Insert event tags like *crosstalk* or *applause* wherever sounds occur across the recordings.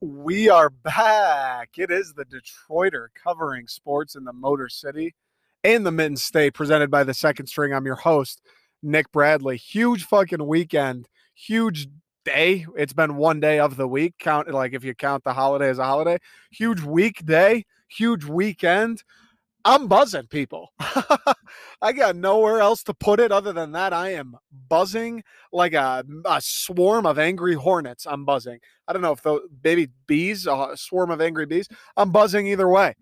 We are back. It is the Detroiter covering sports in the Motor City and the Mitten State, presented by the second string. I'm your host, Nick Bradley. Huge fucking weekend, huge day. It's been one day of the week. Count like if you count the holiday as a holiday. Huge weekday, huge weekend. I'm buzzing, people. *laughs* I got nowhere else to put it other than that. I am buzzing like a, a swarm of angry hornets. I'm buzzing. I don't know if those baby bees, a swarm of angry bees. I'm buzzing either way.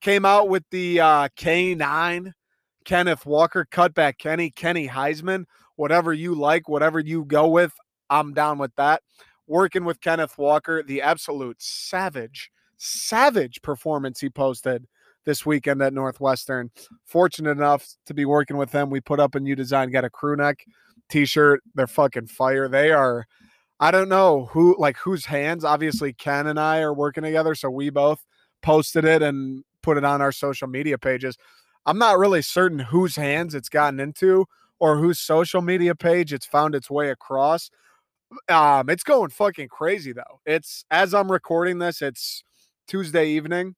Came out with the uh, K9, Kenneth Walker, cutback Kenny, Kenny Heisman, whatever you like, whatever you go with. I'm down with that. Working with Kenneth Walker, the absolute savage, savage performance he posted this weekend at Northwestern. Fortunate enough to be working with them. We put up a new design, got a crew neck t-shirt. They're fucking fire. They are I don't know who like whose hands. Obviously Ken and I are working together, so we both posted it and put it on our social media pages. I'm not really certain whose hands it's gotten into or whose social media page it's found its way across. Um, it's going fucking crazy though. It's as I'm recording this, it's Tuesday evening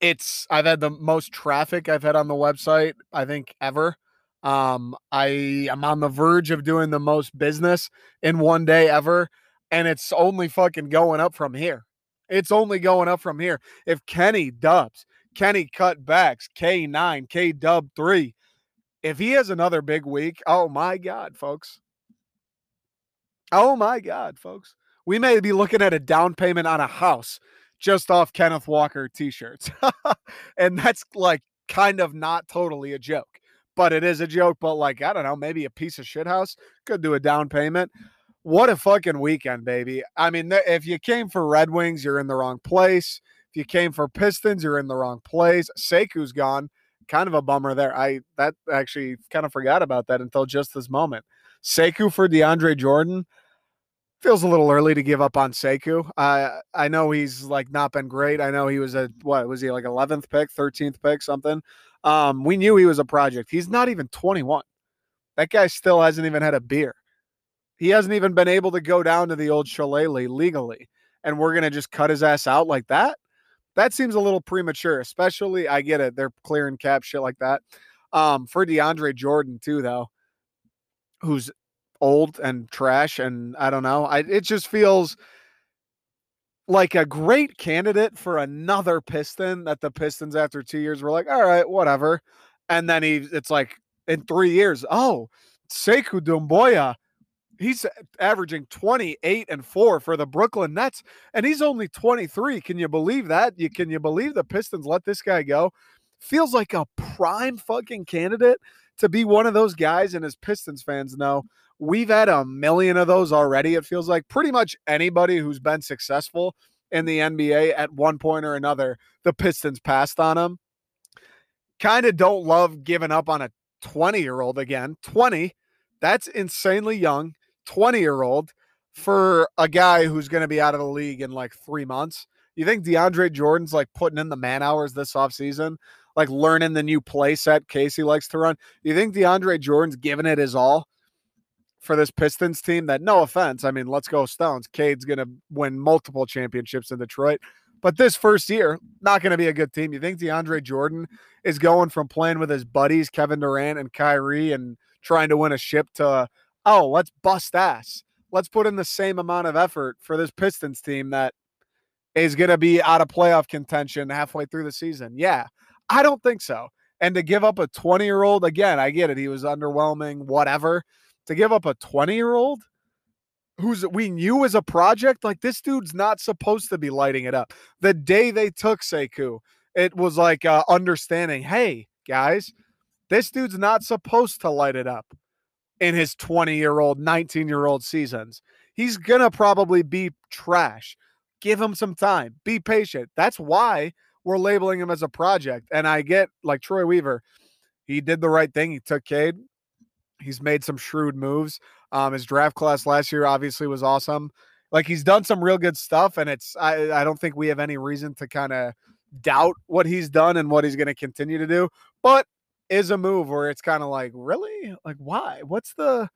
it's I've had the most traffic I've had on the website I think ever. Um, I am on the verge of doing the most business in one day ever, and it's only fucking going up from here. It's only going up from here. If Kenny dubs, Kenny cutbacks, K9, K dub three, if he has another big week, oh my God, folks. Oh my God, folks. We may be looking at a down payment on a house just off Kenneth Walker t-shirts. *laughs* and that's like kind of not totally a joke, but it is a joke. But like, I don't know, maybe a piece of shit house could do a down payment. What a fucking weekend, baby. I mean, if you came for Red Wings, you're in the wrong place. If you came for Pistons, you're in the wrong place. Sekou's gone. Kind of a bummer there. I that actually kind of forgot about that until just this moment. Sekou for DeAndre Jordan feels a little early to give up on Sekou. I I know he's like not been great. I know he was a what was he like 11th pick, 13th pick, something. Um, we knew he was a project. He's not even 21. That guy still hasn't even had a beer. He hasn't even been able to go down to the old shillelagh legally, and we're gonna just cut his ass out like that. That seems a little premature, especially. I get it; they're clearing cap shit like that. Um, for DeAndre Jordan too, though, who's old and trash and I don't know. I it just feels like a great candidate for another Piston that the Pistons after 2 years were like, "All right, whatever." And then he it's like in 3 years, "Oh, Sekou Doumbouya He's averaging 28 and 4 for the Brooklyn Nets and he's only 23. Can you believe that? You can you believe the Pistons let this guy go? Feels like a prime fucking candidate to be one of those guys and as Pistons fans know, We've had a million of those already. It feels like pretty much anybody who's been successful in the NBA at one point or another, the Pistons passed on him. Kind of don't love giving up on a 20 year old again. 20, that's insanely young. 20 year old for a guy who's going to be out of the league in like three months. You think DeAndre Jordan's like putting in the man hours this offseason, like learning the new play set Casey likes to run? Do You think DeAndre Jordan's giving it his all? for this Pistons team that, no offense, I mean, let's go Stones. Cade's to win multiple championships in Detroit. But this first year, not going to be a good team. You think DeAndre Jordan is going from playing with his buddies, Kevin Durant and Kyrie, and trying to win a ship to, oh, let's bust ass. Let's put in the same amount of effort for this Pistons team that is going to be out of playoff contention halfway through the season. Yeah, I don't think so. And to give up a 20 year old, again, I get it. He was underwhelming, whatever to give up a 20 year old who's we knew was a project like this dude's not supposed to be lighting it up the day they took sekou it was like uh, understanding hey guys this dude's not supposed to light it up in his 20 year old 19 year old seasons he's gonna probably be trash give him some time be patient that's why we're labeling him as a project and i get like troy weaver he did the right thing he took cade He's made some shrewd moves. Um, his draft class last year obviously was awesome. Like he's done some real good stuff, and it's I, I don't think we have any reason to kind of doubt what he's done and what he's going to continue to do. But is a move where it's kind of like, really? Like, why? What's the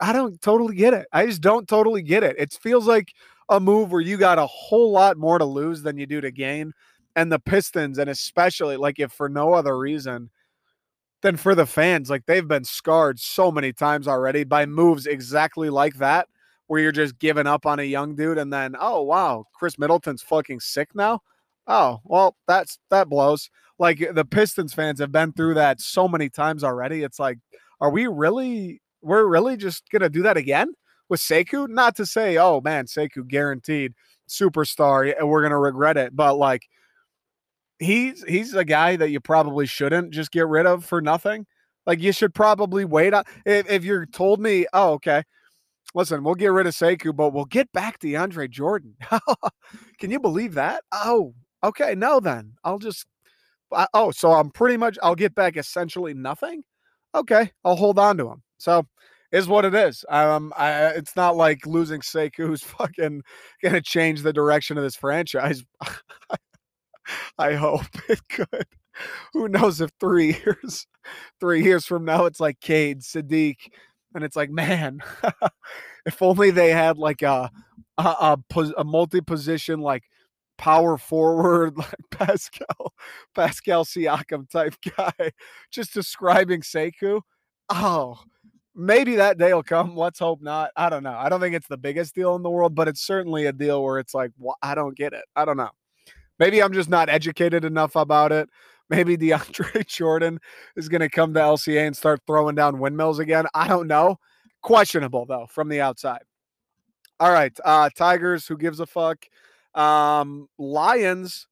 I don't totally get it. I just don't totally get it. It feels like a move where you got a whole lot more to lose than you do to gain. And the Pistons, and especially like if for no other reason than for the fans, like they've been scarred so many times already by moves exactly like that, where you're just giving up on a young dude and then, oh wow, Khris Middleton's fucking sick now. Oh, well, that's that blows. Like the Pistons fans have been through that so many times already. It's like, are we really we're really just gonna do that again with Sekou? Not to say, oh man, Sekou guaranteed superstar, and we're gonna regret it, but like he's he's a guy that you probably shouldn't just get rid of for nothing. Like you should probably wait on if, if you're told me, oh, okay, listen, we'll get rid of Sekou, but we'll get back DeAndre Jordan. *laughs* Can you believe that? Oh, okay, no, then I'll just oh, so I'm pretty much I'll get back essentially nothing. Okay, I'll hold on to him. So is what it is. Um, I, it's not like losing Sekou's *laughs* fucking gonna change the direction of this franchise. *laughs* I hope *laughs* it could. Who knows if three *laughs* years, three years from now, it's like Cade, Saddiq, and it's like, man, *laughs* if only they had like a a, a, a multi-position like power forward like Pascal Pascal Siakam type guy just describing Sekou. Oh, maybe that day will come. Let's hope not. I don't know. I don't think it's the biggest deal in the world, but it's certainly a deal where it's like, well, I don't get it. I don't know. Maybe I'm just not educated enough about it. Maybe DeAndre *laughs* Jordan is going to come to LCA and start throwing down windmills again. I don't know. Questionable though from the outside. All right, uh Tigers. Who gives a fuck? Um Lions.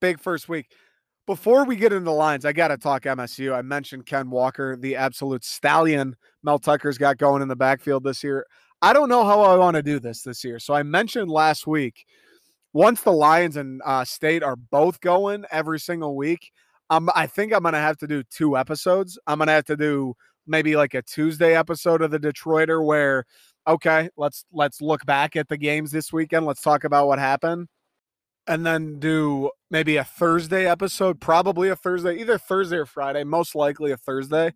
Big first week. Before we get into Lions, I got to talk MSU. I mentioned Ken Walker, the absolute stallion Mel Tucker's got going in the backfield this year. I don't know how I want to do this this year. So I mentioned last week once the Lions and uh, State are both going every single week, um, I think I'm gonna have to do two episodes. I'm gonna have to do maybe like a Tuesday episode of the Detroiter where okay, let's let's look back at the games this weekend. Let's talk about what happened and then do maybe a Thursday episode, probably a Thursday, either Thursday or Friday, most likely a Thursday,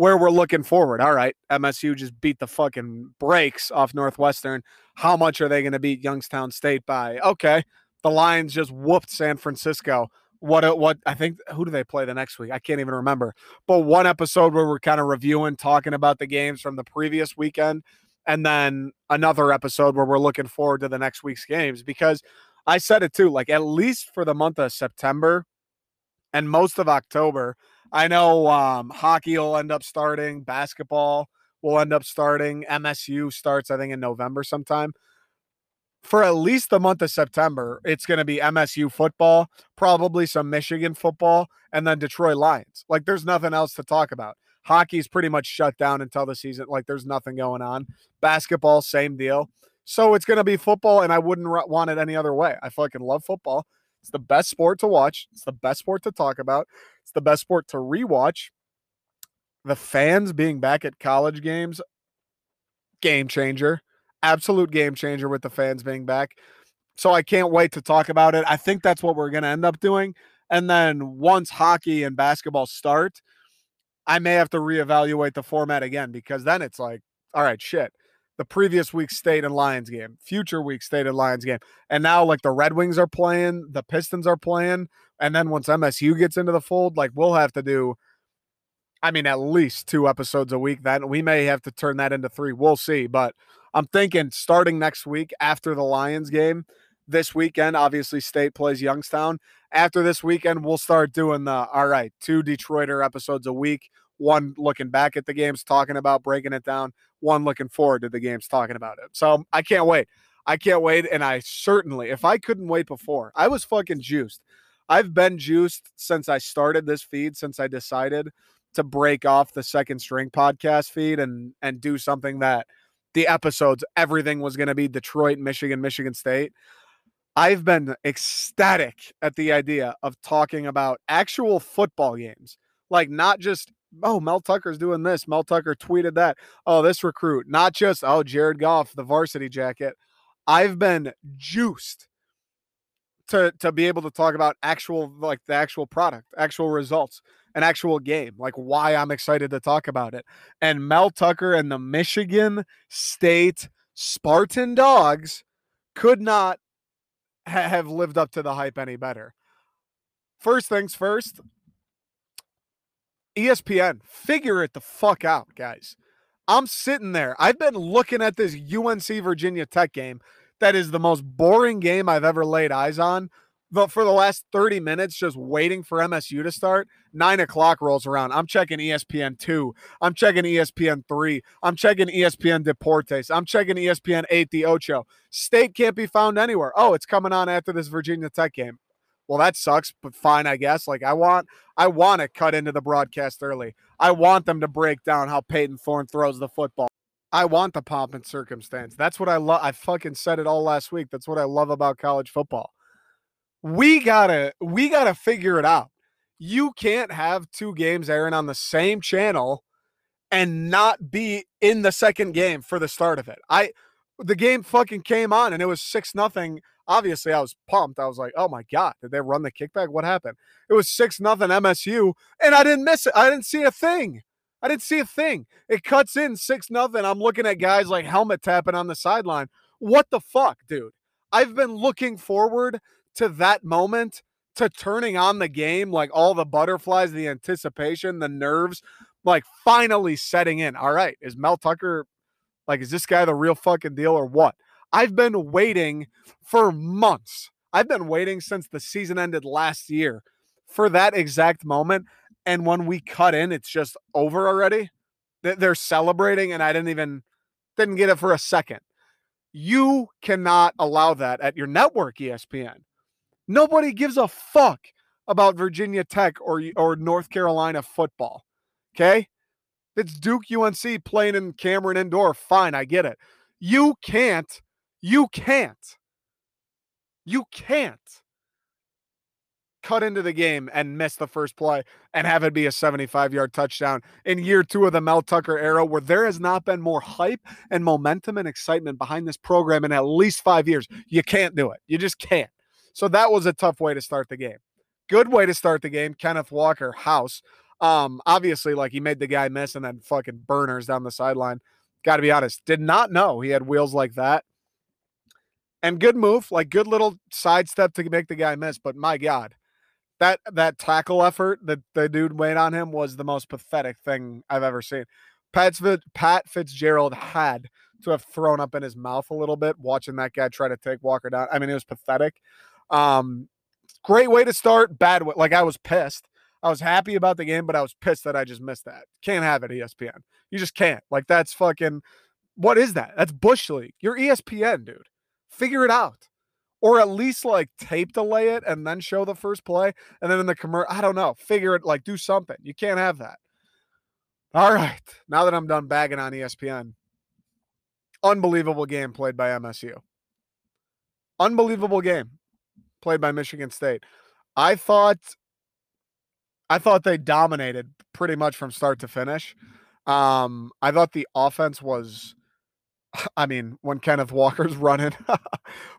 where we're looking forward. All right, MSU just beat the fucking brakes off Northwestern. How much are they going to beat Youngstown State by? Okay, the Lions just whooped San Francisco. What uh, what I think who do they play the next week? I can't even remember. But one episode where we're kind of reviewing, talking about the games from the previous weekend, and then another episode where we're looking forward to the next week's games because I said it too, like at least for the month of September and most of October. I know um, hockey will end up starting, basketball will end up starting, MSU starts, I think, in November sometime. For at least the month of September, it's going to be MSU football, probably some Michigan football, and then Detroit Lions. Like, there's nothing else to talk about. Hockey's pretty much shut down until the season. Like, there's nothing going on. Basketball, same deal. So it's going to be football, and I wouldn't want it any other way. I fucking love football. It's the best sport to watch. It's the best sport to talk about. It's the best sport to rewatch. The fans being back at college games, game changer. Absolute game changer with the fans being back. So I can't wait to talk about it. I think that's what we're going to end up doing. And then once hockey and basketball start, I may have to reevaluate the format again because then it's like, all right, shit the previous week's state and Lions game, future week state and Lions game. And now like the Red Wings are playing, the Pistons are playing, and then once MSU gets into the fold, like we'll have to do I mean at least two episodes a week. Then we may have to turn that into three. We'll see, but I'm thinking starting next week after the Lions game, this weekend obviously State plays Youngstown. After this weekend, we'll start doing the all right, two Detroiter episodes a week one looking back at the games, talking about breaking it down, one looking forward to the games, talking about it. So um, I can't wait. I can't wait. And I certainly, if I couldn't wait before, I was fucking juiced. I've been juiced since I started this feed, since I decided to break off the second string podcast feed and and do something that the episodes, everything was going to be Detroit, Michigan, Michigan State. I've been ecstatic at the idea of talking about actual football games, like not just oh, Mel Tucker's doing this. Mel Tucker tweeted that. Oh, this recruit, not just, oh, Jared Goff, the varsity jacket. I've been juiced to to be able to talk about actual like the actual product, actual results, an actual game, like why I'm excited to talk about it. And Mel Tucker and the Michigan State Spartan Dogs could not ha- have lived up to the hype any better. First things first, ESPN, figure it the fuck out, guys. I'm sitting there. I've been looking at this UNC Virginia Tech game that is the most boring game I've ever laid eyes on. But for the last 30 minutes, just waiting for MSU to start, nine o'clock rolls around. I'm checking ESPN 2. I'm checking ESPN 3. I'm checking ESPN Deportes. I'm checking ESPN 8 The Ocho. State can't be found anywhere. Oh, it's coming on after this Virginia Tech game well that sucks but fine i guess. Like i want i want to cut into the broadcast early. I want them to break down how Payton Thorne throws the football. I want the pomp and circumstance. That's what i love i fucking said it all last week. That's what i love about college football. We gotta we gotta figure it out. You can't have two games airing on the same channel and not be in the second game for the start of it. I the game fucking came on and it was six nothing obviously I was pumped. I was like, oh my God, did they run the kickback? What happened? It was 6 nothing MSU, and I didn't miss it. I didn't see a thing. I didn't see a thing. It cuts in 6 nothing. I'm looking at guys like helmet tapping on the sideline. What the fuck, dude? I've been looking forward to that moment, to turning on the game, like all the butterflies, the anticipation, the nerves, like finally setting in. All right, is Mel Tucker like, is this guy the real fucking deal or what? I've been waiting for months. I've been waiting since the season ended last year for that exact moment. And when we cut in, it's just over already. They're celebrating, and I didn't even didn't get it for a second. You cannot allow that at your network, ESPN. Nobody gives a fuck about Virginia Tech or or North Carolina football. Okay? It's Duke UNC playing in Cameron Indoor. Fine, I get it. You can't you can't. You can't cut into the game and miss the first play and have it be a 75 yard touchdown in year two of the Mel Tucker era, where there has not been more hype and momentum and excitement behind this program in at least five years. You can't do it. You just can't. So that was a tough way to start the game. Good way to start the game. Kenneth Walker, house. Um, obviously, like he made the guy miss and then fucking burners down the sideline. Got to be honest, did not know he had wheels like that and good move, like good little sidestep to make the guy miss. But my God, that that tackle effort that the dude made on him was the most pathetic thing I've ever seen. Pat, Pat Fitzgerald had to have thrown up in his mouth a little bit watching that guy try to take Walker down. I mean, it was pathetic. Um, great way to start. Bad way. Like I was pissed. I was happy about the game, but I was pissed that I just missed that. Can't have it, ESPN. You just can't. Like that's fucking. What is that? That's bush league. You're ESPN, dude. Figure it out. Or at least like tape delay it and then show the first play. And then in the commercial, I don't know, figure it, like do something. You can't have that. All right. Now that I'm done bagging on ESPN, unbelievable game played by MSU. Unbelievable game played by Michigan State. I thought I thought they dominated pretty much from start to finish. Um, I thought the offense was *laughs* I mean, when Kenneth Walker's *laughs* running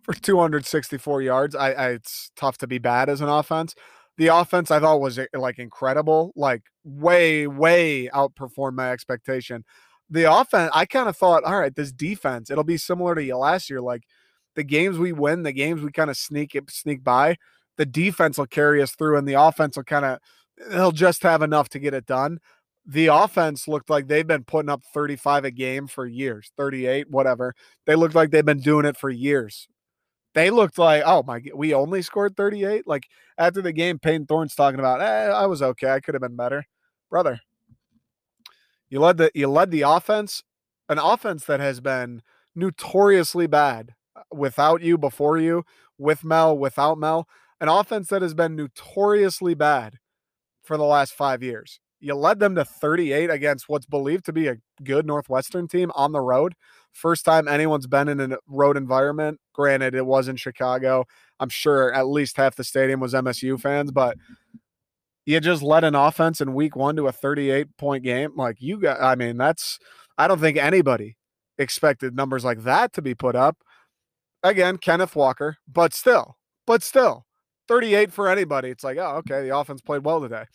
for 264 yards, I, I, it's tough to be bad as an offense. The offense I thought was eh, like incredible, like way, way outperformed my expectation. The offense, I kind of thought, all right, this defense, it'll be similar to last year. Like the games we win, the games we kind of sneak sneak by, the defense will carry us through, and the offense will kind of they'll just have enough to get it done the offense looked like they've been putting up 35 a game for years, 38, whatever. They looked like they've been doing it for years. They looked like, oh my, we only scored 38. Like after the game, Payton Thorne's talking about, eh, I was okay. I could have been better, brother. You led the you led the offense, an offense that has been notoriously bad uh, without you, before you, with Mel, without Mel, an offense that has been notoriously bad for the last five years you led them to 38 against what's believed to be a good Northwestern team on the road. First time anyone's been in a road environment. Granted, it was in Chicago. I'm sure at least half the stadium was MSU fans, but you just led an offense in week one to a 38 point game. Like you got, I mean, that's, I don't think anybody expected numbers like that to be put up. Again, Kenneth Walker, but still, but still, 38 for anybody. It's like, oh, okay, the offense played well today.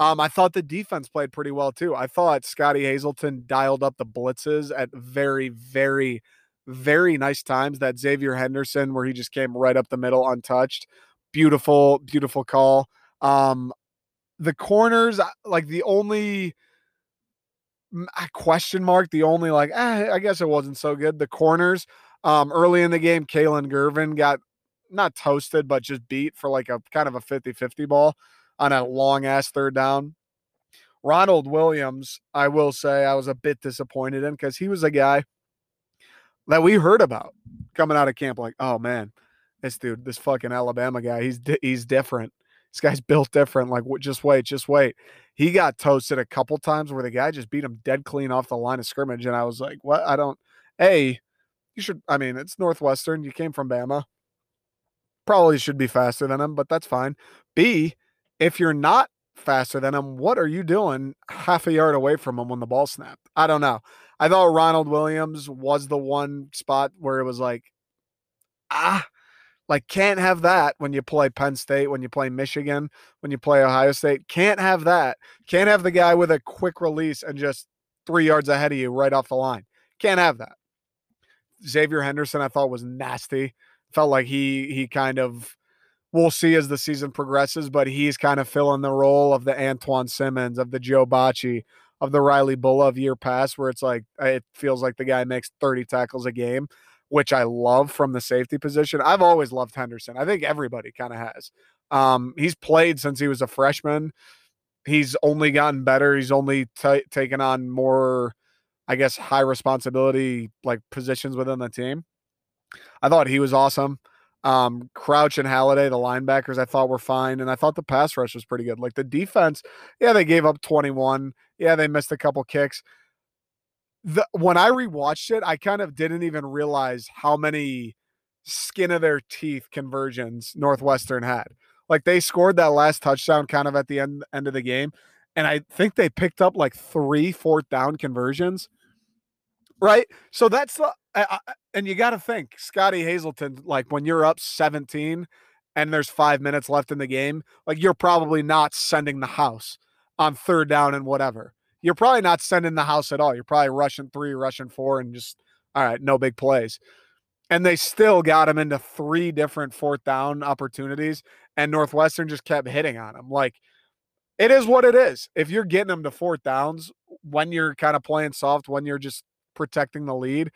Um, I thought the defense played pretty well too. I thought Scottie Hazelton dialed up the blitzes at very, very, very nice times. That Xavier Henderson, where he just came right up the middle untouched. Beautiful, beautiful call. Um, the corners, like the only question mark, the only like, eh, I guess it wasn't so good. The corners, um, early in the game, Kalon Gervin got not toasted, but just beat for like a kind of a 50 50 ball on a long ass third down. Ronald Williams, I will say, I was a bit disappointed in because he was a guy that we heard about coming out of camp. Like, oh man, this dude, this fucking Alabama guy, he's di- he's different. This guy's *laughs* built different. Like, just wait, just wait. He got toasted a couple times where the guy just beat him dead clean off the line of scrimmage, and I was like, what? I don't. A, you should. I mean, it's Northwestern. You came from Bama. Probably should be faster than him, but that's fine. B, if you're not faster than him, what are you doing half a yard away from him when the ball snapped? I don't know. I thought Ronald Williams was the one spot where it was like, ah, like can't have that when you play Penn State, when you play Michigan, when you play Ohio State. Can't have that. Can't have the guy with a quick release and just three yards ahead of you right off the line. Can't have that. Xavier Henderson, I thought was nasty. Felt like he he kind of we'll see as the season progresses, but he's kind of filling the role of the Antjuan Simmons, of the Joe Bachie, of the Riley Bullough of year past, where it's like it feels like the guy makes 30 tackles a game, which I love from the safety position. I've always loved Henderson. I think everybody kind of has. Um, he's played since he was a freshman. He's only gotten better. He's only t- taken on more, I guess, high responsibility like positions within the team. I thought he was awesome. Um, Crouch and Haladay, the linebackers, I thought were fine, and I thought the pass rush was pretty good. Like the defense, yeah, they gave up 21. Yeah, they missed a couple kicks. The when I rewatched it, I kind of didn't even realize how many skin of their teeth conversions Northwestern had. Like they scored that last touchdown kind of at the end end of the game, and I think they picked up like three fourth down conversions. Right, so that's the And you got to think Scottie Hazelton, like when you're up 17 and there's five minutes left in the game, like you're probably not sending the house on third down and whatever. You're probably not sending the house at all. You're probably rushing three, rushing four, and just, all right, no big plays. And they still got him into three different fourth down opportunities, and Northwestern just kept hitting on him. Like, it is what it is. If you're getting them to fourth downs when you're kind of playing soft, when you're just protecting the lead,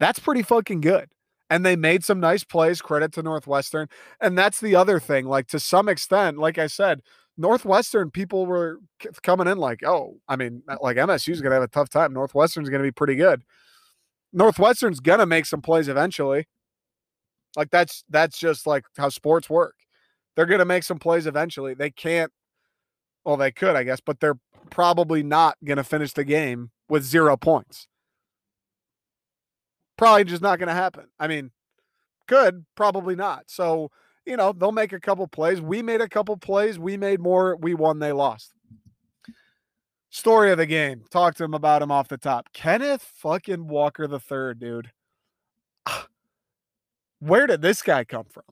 that's pretty fucking good. And they made some nice plays, credit to Northwestern. And that's the other thing. Like, to some extent, like I said, Northwestern people were coming in like, oh, I mean, uh, like MSU's going to have a tough time. Northwestern's going to be pretty good. Northwestern's going to make some plays eventually. Like that's that's just like how sports work. They're going to make some plays eventually. They can't well, they could, I guess, but they're probably not going to finish the game with 0 points. Probably just not going to happen. I mean, could, probably not. So, you know, they'll make a couple plays. We made a couple plays. We made more. We won. They lost. Story of the game. Talk to him about him off the top. Kenneth fucking Walker the third, dude. *sighs* Where did this guy come from?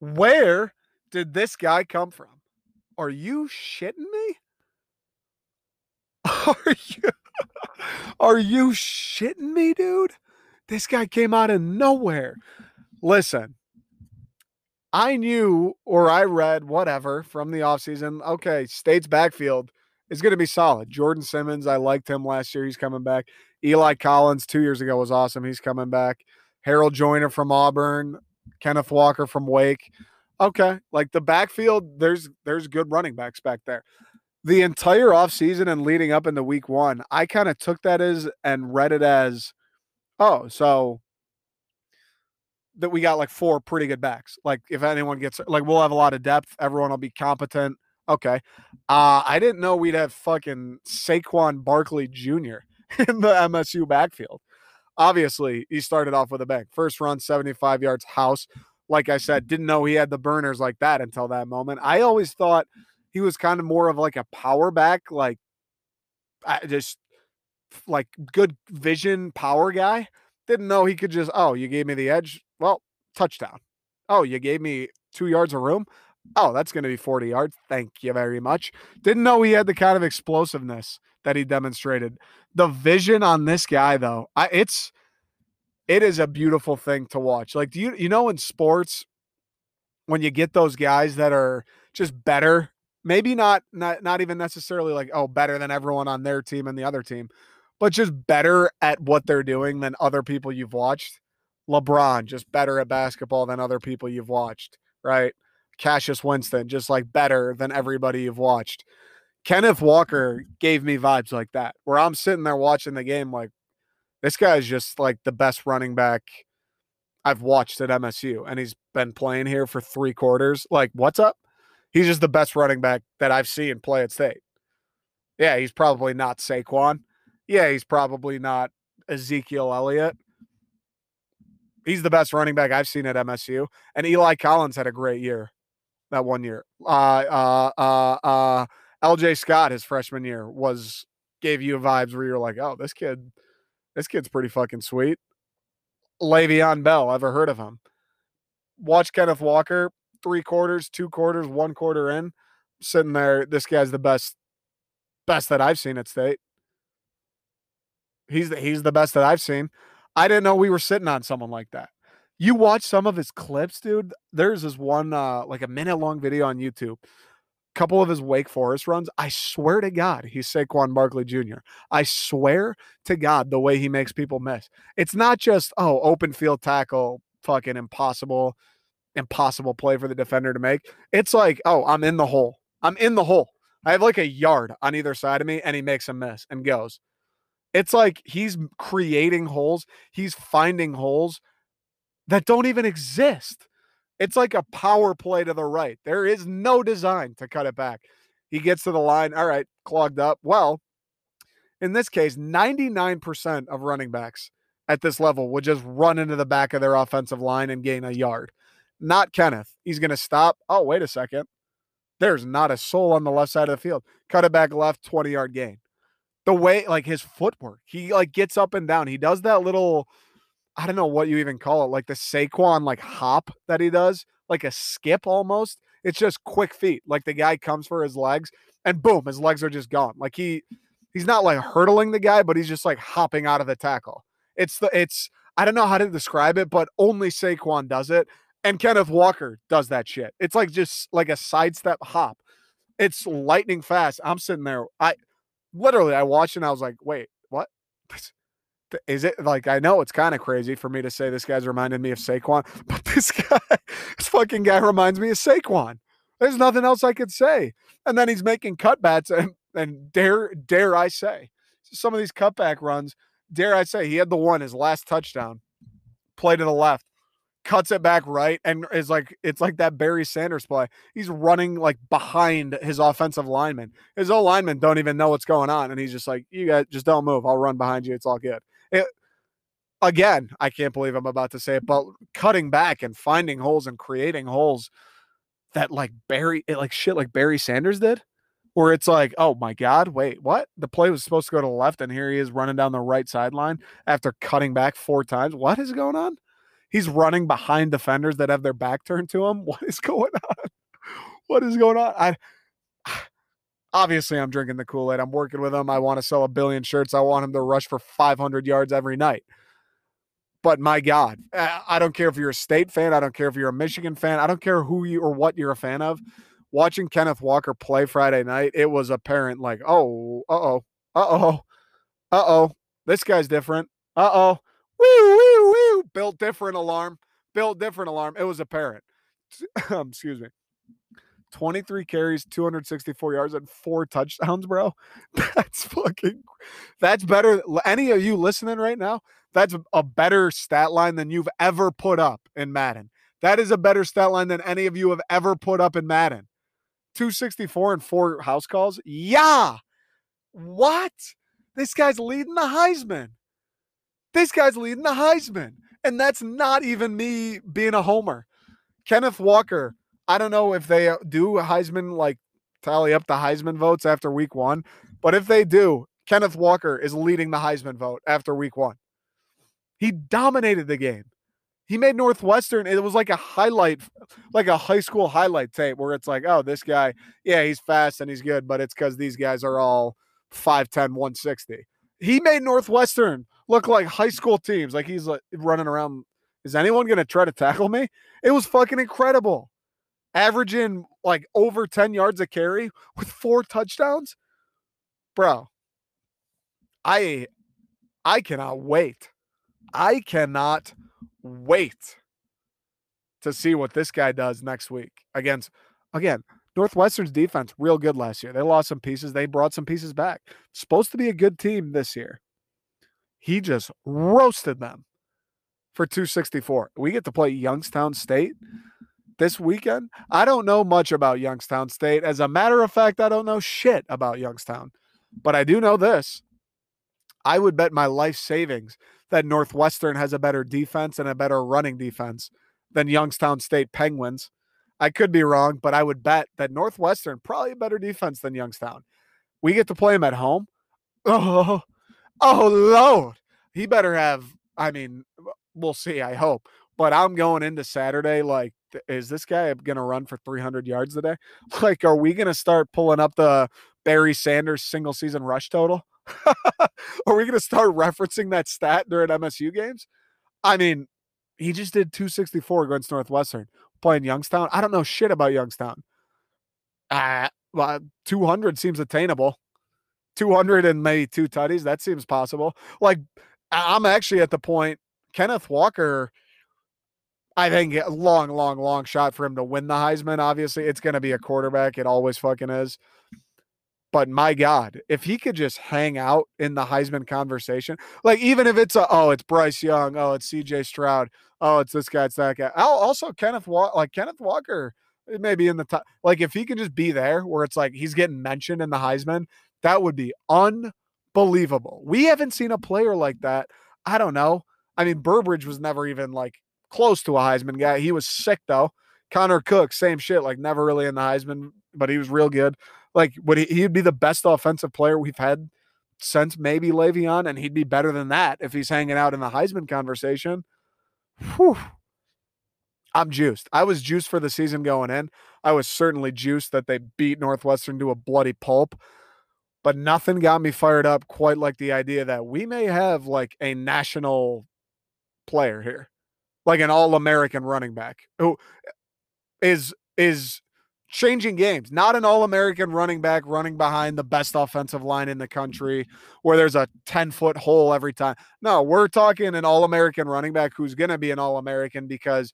Where did this guy come from? Are you shitting me? *laughs* Are you *laughs* are you shitting me, dude? This guy came out of nowhere. Listen, I knew or I read whatever from the offseason. Okay, State's backfield is going to be solid. Jordan Simmons, I liked him last year. He's coming back. Eli Collins, two years ago, was awesome. He's coming back. Harold Joiner from Auburn, Kenneth Walker from Wake. Okay, like the backfield, there's there's good running backs back there. The entire offseason and leading up into week one, I kind of took that as and read it as Oh, so that we got like four pretty good backs. Like if anyone gets like we'll have a lot of depth, everyone will be competent. Okay. Uh I didn't know we'd have fucking Saquon Barkley Jr. *laughs* in the MSU backfield. Obviously, he started off with a bang. First run, 75 yards house. Like I said, didn't know he had the burners like that until that moment. I always thought he was kind of more of like a power back, like I just like good vision power guy. Didn't know he could just, oh, you gave me the edge. Well, touchdown. Oh, you gave me two yards of room? Oh, that's going to be 40 yards. Thank you very much. Didn't know he had the kind of explosiveness that he demonstrated. The vision on this guy, though, I, it's it is a beautiful thing to watch. Like, do you you know in sports when you get those guys that are just better, maybe not not not even necessarily like oh better than everyone on their team and the other team, but just better at what they're doing than other people you've watched. LeBron just better at basketball than other people you've watched, right? Cassius Winston just like better than everybody you've watched. Kenneth Walker gave me vibes like that, where I'm sitting there watching the game, like, this guy is just like the best running back I've watched at MSU, and he's been playing here for three quarters. Like, what's up? He's just the best running back that I've seen play at state. Yeah, he's probably not Saquon. Yeah, he's probably not Ezekiel Elliott. He's the best running back I've seen at MSU. And Eli Collins had a great year that one year. Uh, uh, uh, uh, LJ Scott, his freshman year, was gave you vibes where you're like, oh, this kid, this kid's pretty fucking sweet. Le'Veon Bell, ever heard of him? Watch Kenneth Walker, three quarters, two quarters, one quarter in, sitting there. This guy's the best, best that I've seen at state. He's the, he's the best that I've seen. I didn't know we were sitting on someone like that. You watch some of his clips, dude. There's this one uh like a minute long video on YouTube couple of his Wake Forest runs, I swear to God, he's Saquon Barkley Jr. I swear to God, the way he makes people miss. It's not just, oh, open field tackle, fucking impossible, impossible play for the defender to make. It's like, oh, I'm in the hole. I'm in the hole. I have like a yard on either side of me, and he makes a miss and goes. It's like he's creating holes, he's finding holes that don't even exist. It's like a power play to the right. There is no design to cut it back. He gets to the line. All right, clogged up. Well, in this case, 99% of running backs at this level would just run into the back of their offensive line and gain a yard. Not Kenneth. He's going to stop. Oh, wait a second. There's not a soul on the left side of the field. Cut it back left, 20 yard gain. The way, like his footwork, he like gets up and down. He does that little I don't know what you even call it, like the Saquon like hop that he does, like a skip almost. It's just quick feet. Like the guy comes for his legs and boom, his legs are just gone. Like he he's not like hurdling the guy, but he's just like hopping out of the tackle. It's the it's I don't know how to describe it, but only Saquon does it. And Kenneth Walker does that shit. It's like just like a sidestep hop. It's lightning fast. I'm sitting there. I literally I watched and I was like, wait, what? *laughs* is it like I know it's kind of crazy for me to say this guy's reminded me of Saquon, *laughs* but this guy, *laughs* this fucking guy reminds me of Saquon. There's nothing else I could say. And then he's making cutbacks and and dare dare I say some of these cutback runs, dare I say he had the one his last touchdown, play to the left, cuts it back right, and is like it's like that Barry Sanders play. He's running like behind his offensive lineman. His old linemen don't even know what's going on, and he's just like, "You guys just don't move. I'll run behind you. It's all good." It, again, I can't believe I'm about to say it, but cutting back and finding holes and creating holes that like Barry, like shit, like Barry Sanders did, where it's like, oh my God, wait, what? The play was supposed to go to the left, and here he is running down the right sideline after cutting back four times. What is going on? He's running behind defenders that have their back turned to him. *laughs* What is going on? What is going on? I obviously I'm drinking the Kool Aid. I'm working with him. I want to sell a billion shirts. I want him to rush for 500 yards every night. But my God, I don't care if you're a state fan. I don't care if you're a Michigan fan. I don't care who you or what you're a fan of. Watching Kenneth Walker play Friday night, it was apparent like, oh, uh oh, uh oh, uh oh, this guy's different. Uh oh, woo, woo, woo, built different alarm, built different alarm. It was apparent. *laughs* Um, excuse me. 23 carries, 264 yards, and four touchdowns, bro. *laughs* That's fucking that's better. Any of you listening right now, that's a better stat line than you've ever put up in Madden. That is a better stat line than any of you have ever put up in Madden. 264 and four house calls. Yeah. What? This guy's leading the Heisman. This guy's leading the Heisman. And that's not even me being a homer. Kenneth Walker I don't know if they uh, do Heisman like tally up the Heisman votes after week one, but if they do, Kenneth Walker is leading the Heisman vote after week one. He dominated the game. He made Northwestern. It was like a highlight, like a high school highlight tape where it's like, oh, this guy, yeah, he's fast and he's good, but it's because these guys are all 5'10, 160. He made Northwestern look like high school teams, like he's like running around. Is anyone going to try to tackle me? It was fucking incredible. Averaging like over 10 yards a carry with four touchdowns. Bro, I I cannot wait. I cannot wait to see what this guy does next week against again Northwestern's defense real good last year. They lost some pieces. They brought some pieces back. Supposed to be a good team this year. He just roasted them for 264. We get to play Youngstown State this weekend. I don't know much about Youngstown State. As a matter of fact, I don't know shit about Youngstown. But I do know this. I would bet my life savings that Northwestern has a better defense and a better running defense than Youngstown State Penguins. I could be wrong, but I would bet that Northwestern probably a better defense than Youngstown. We get to play them at home. *laughs* Oh, oh Lord. He better have, I mean, we'll see, I hope. But I'm going into Saturday like, is this guy going to run for 300 yards today? *laughs* Like, are we going to start pulling up the Barry Sanders single season rush total? *laughs* Are we going to start referencing that stat during MSU games? I mean, he just did 264 against Northwestern playing Youngstown. I don't know shit about Youngstown. Uh, 200 seems attainable. 200 and maybe two tutties. That seems possible. Like, I'm actually at the point, Kenneth Walker, I think a long, long, long shot for him to win the Heisman. Obviously, it's going to be a quarterback. It always fucking is. But my God, if he could just hang out in the Heisman conversation, like even if it's a, oh, it's Bryce Young, oh, it's CJ Stroud, oh, it's this guy, it's that guy. Also, Kenneth Walker, like Kenneth Walker, maybe in the top. Like if he could just be there, where it's like he's getting mentioned in the Heisman, that would be unbelievable. We haven't seen a player like that. I don't know. I mean, Burbridge was never even like close to a Heisman guy. He was sick though. Connor Cook, same shit, like never really in the Heisman, but he was real good. Like, would he, he'd be the best offensive player we've had since maybe Le'Veon, and he'd be better than that if he's hanging out in the Heisman conversation. Whew. I'm juiced. I was juiced for the season going in. I was certainly juiced that they beat Northwestern to a bloody pulp, but nothing got me fired up quite like the idea that we may have like a national player here, like an all American running back who is is changing games. Not an all American running back running behind the best offensive line in the country where there's a 10 foot hole every time. No, we're talking an all American running back who's going to be an all American because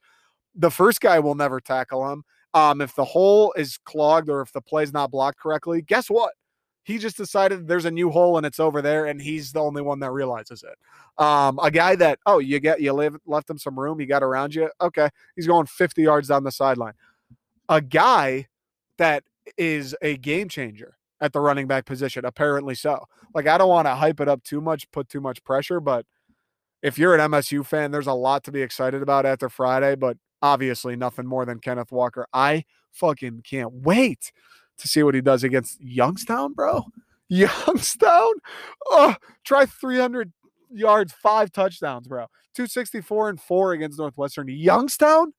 the first guy will never tackle him. Um, if the hole is clogged or if the play's not blocked correctly, guess what? He just decided there's a new hole and it's over there, and he's the only one that realizes it. Um, a guy that oh, you get you live, left him some room, he got around you. Okay, he's going 50 yards down the sideline. A guy that is a game changer at the running back position. Apparently so. Like I don't want to hype it up too much, put too much pressure, but if you're an MSU fan, there's a lot to be excited about after Friday, but obviously nothing more than Kenneth Walker. I fucking can't wait to see what he does against Youngstown, bro. Youngstown? Oh, try 300 yards, five touchdowns, bro. 264 and four against Northwestern. Youngstown?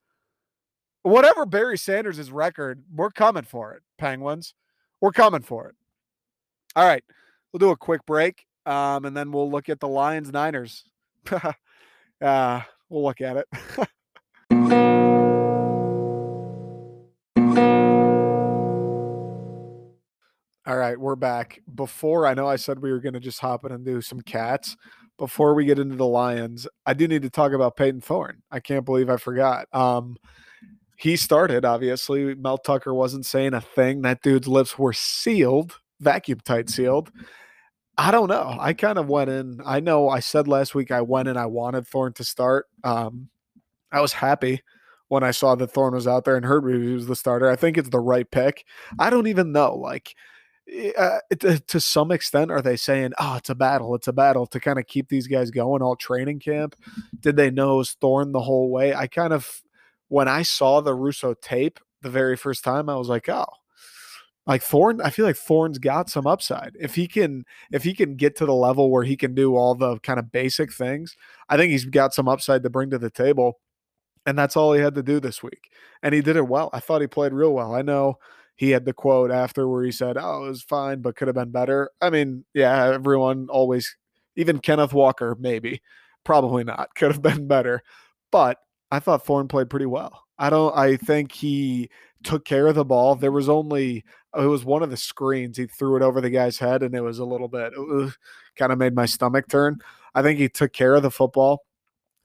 whatever Barry Sanders' record, we're coming for it, Penguins. We're coming for it. All right. We'll do a quick break. Um, and then we'll look at the Lions Niners. *laughs* uh, we'll look at it. *laughs* All right, we're back. Before I know I said we were going to just hop in and do some cats. Before we get into the Lions, I do need to talk about Payton Thorne. I can't believe I forgot. Um, he started, obviously. Mel Tucker wasn't saying a thing. That dude's lips were sealed, vacuum tight sealed. I don't know. I kind of went in. I know I said last week I went and I wanted Thorne to start. Um, I was happy when I saw that Thorne was out there and heard he was the starter. I think it's the right pick. I don't even know. Like, uh, to, to, some extent, are they saying, "Oh, it's a battle, it's a battle" to kind of keep these guys going all training camp? Did they nose Thorne the whole way? I kind of when I saw the Russo tape the very first time, I was like, oh, like Thorne, I feel like Thorne's got some upside. If he can, if he can get to the level where he can do all the kind of basic things, I think he's got some upside to bring to the table. And that's all he had to do this week. And he did it well. I thought he played real well. I know he had the quote after where he said, Oh, it was fine, but could have been better. I mean, yeah, everyone always, even Kenneth Walker, maybe, probably not, *laughs* could have been better. But I thought Thorne played pretty well. I don't, I think he took care of the ball. There was only, it was one of the screens. He threw it over the guy's head and it was a little bit, kind of made my stomach turn. I think he took care of the football.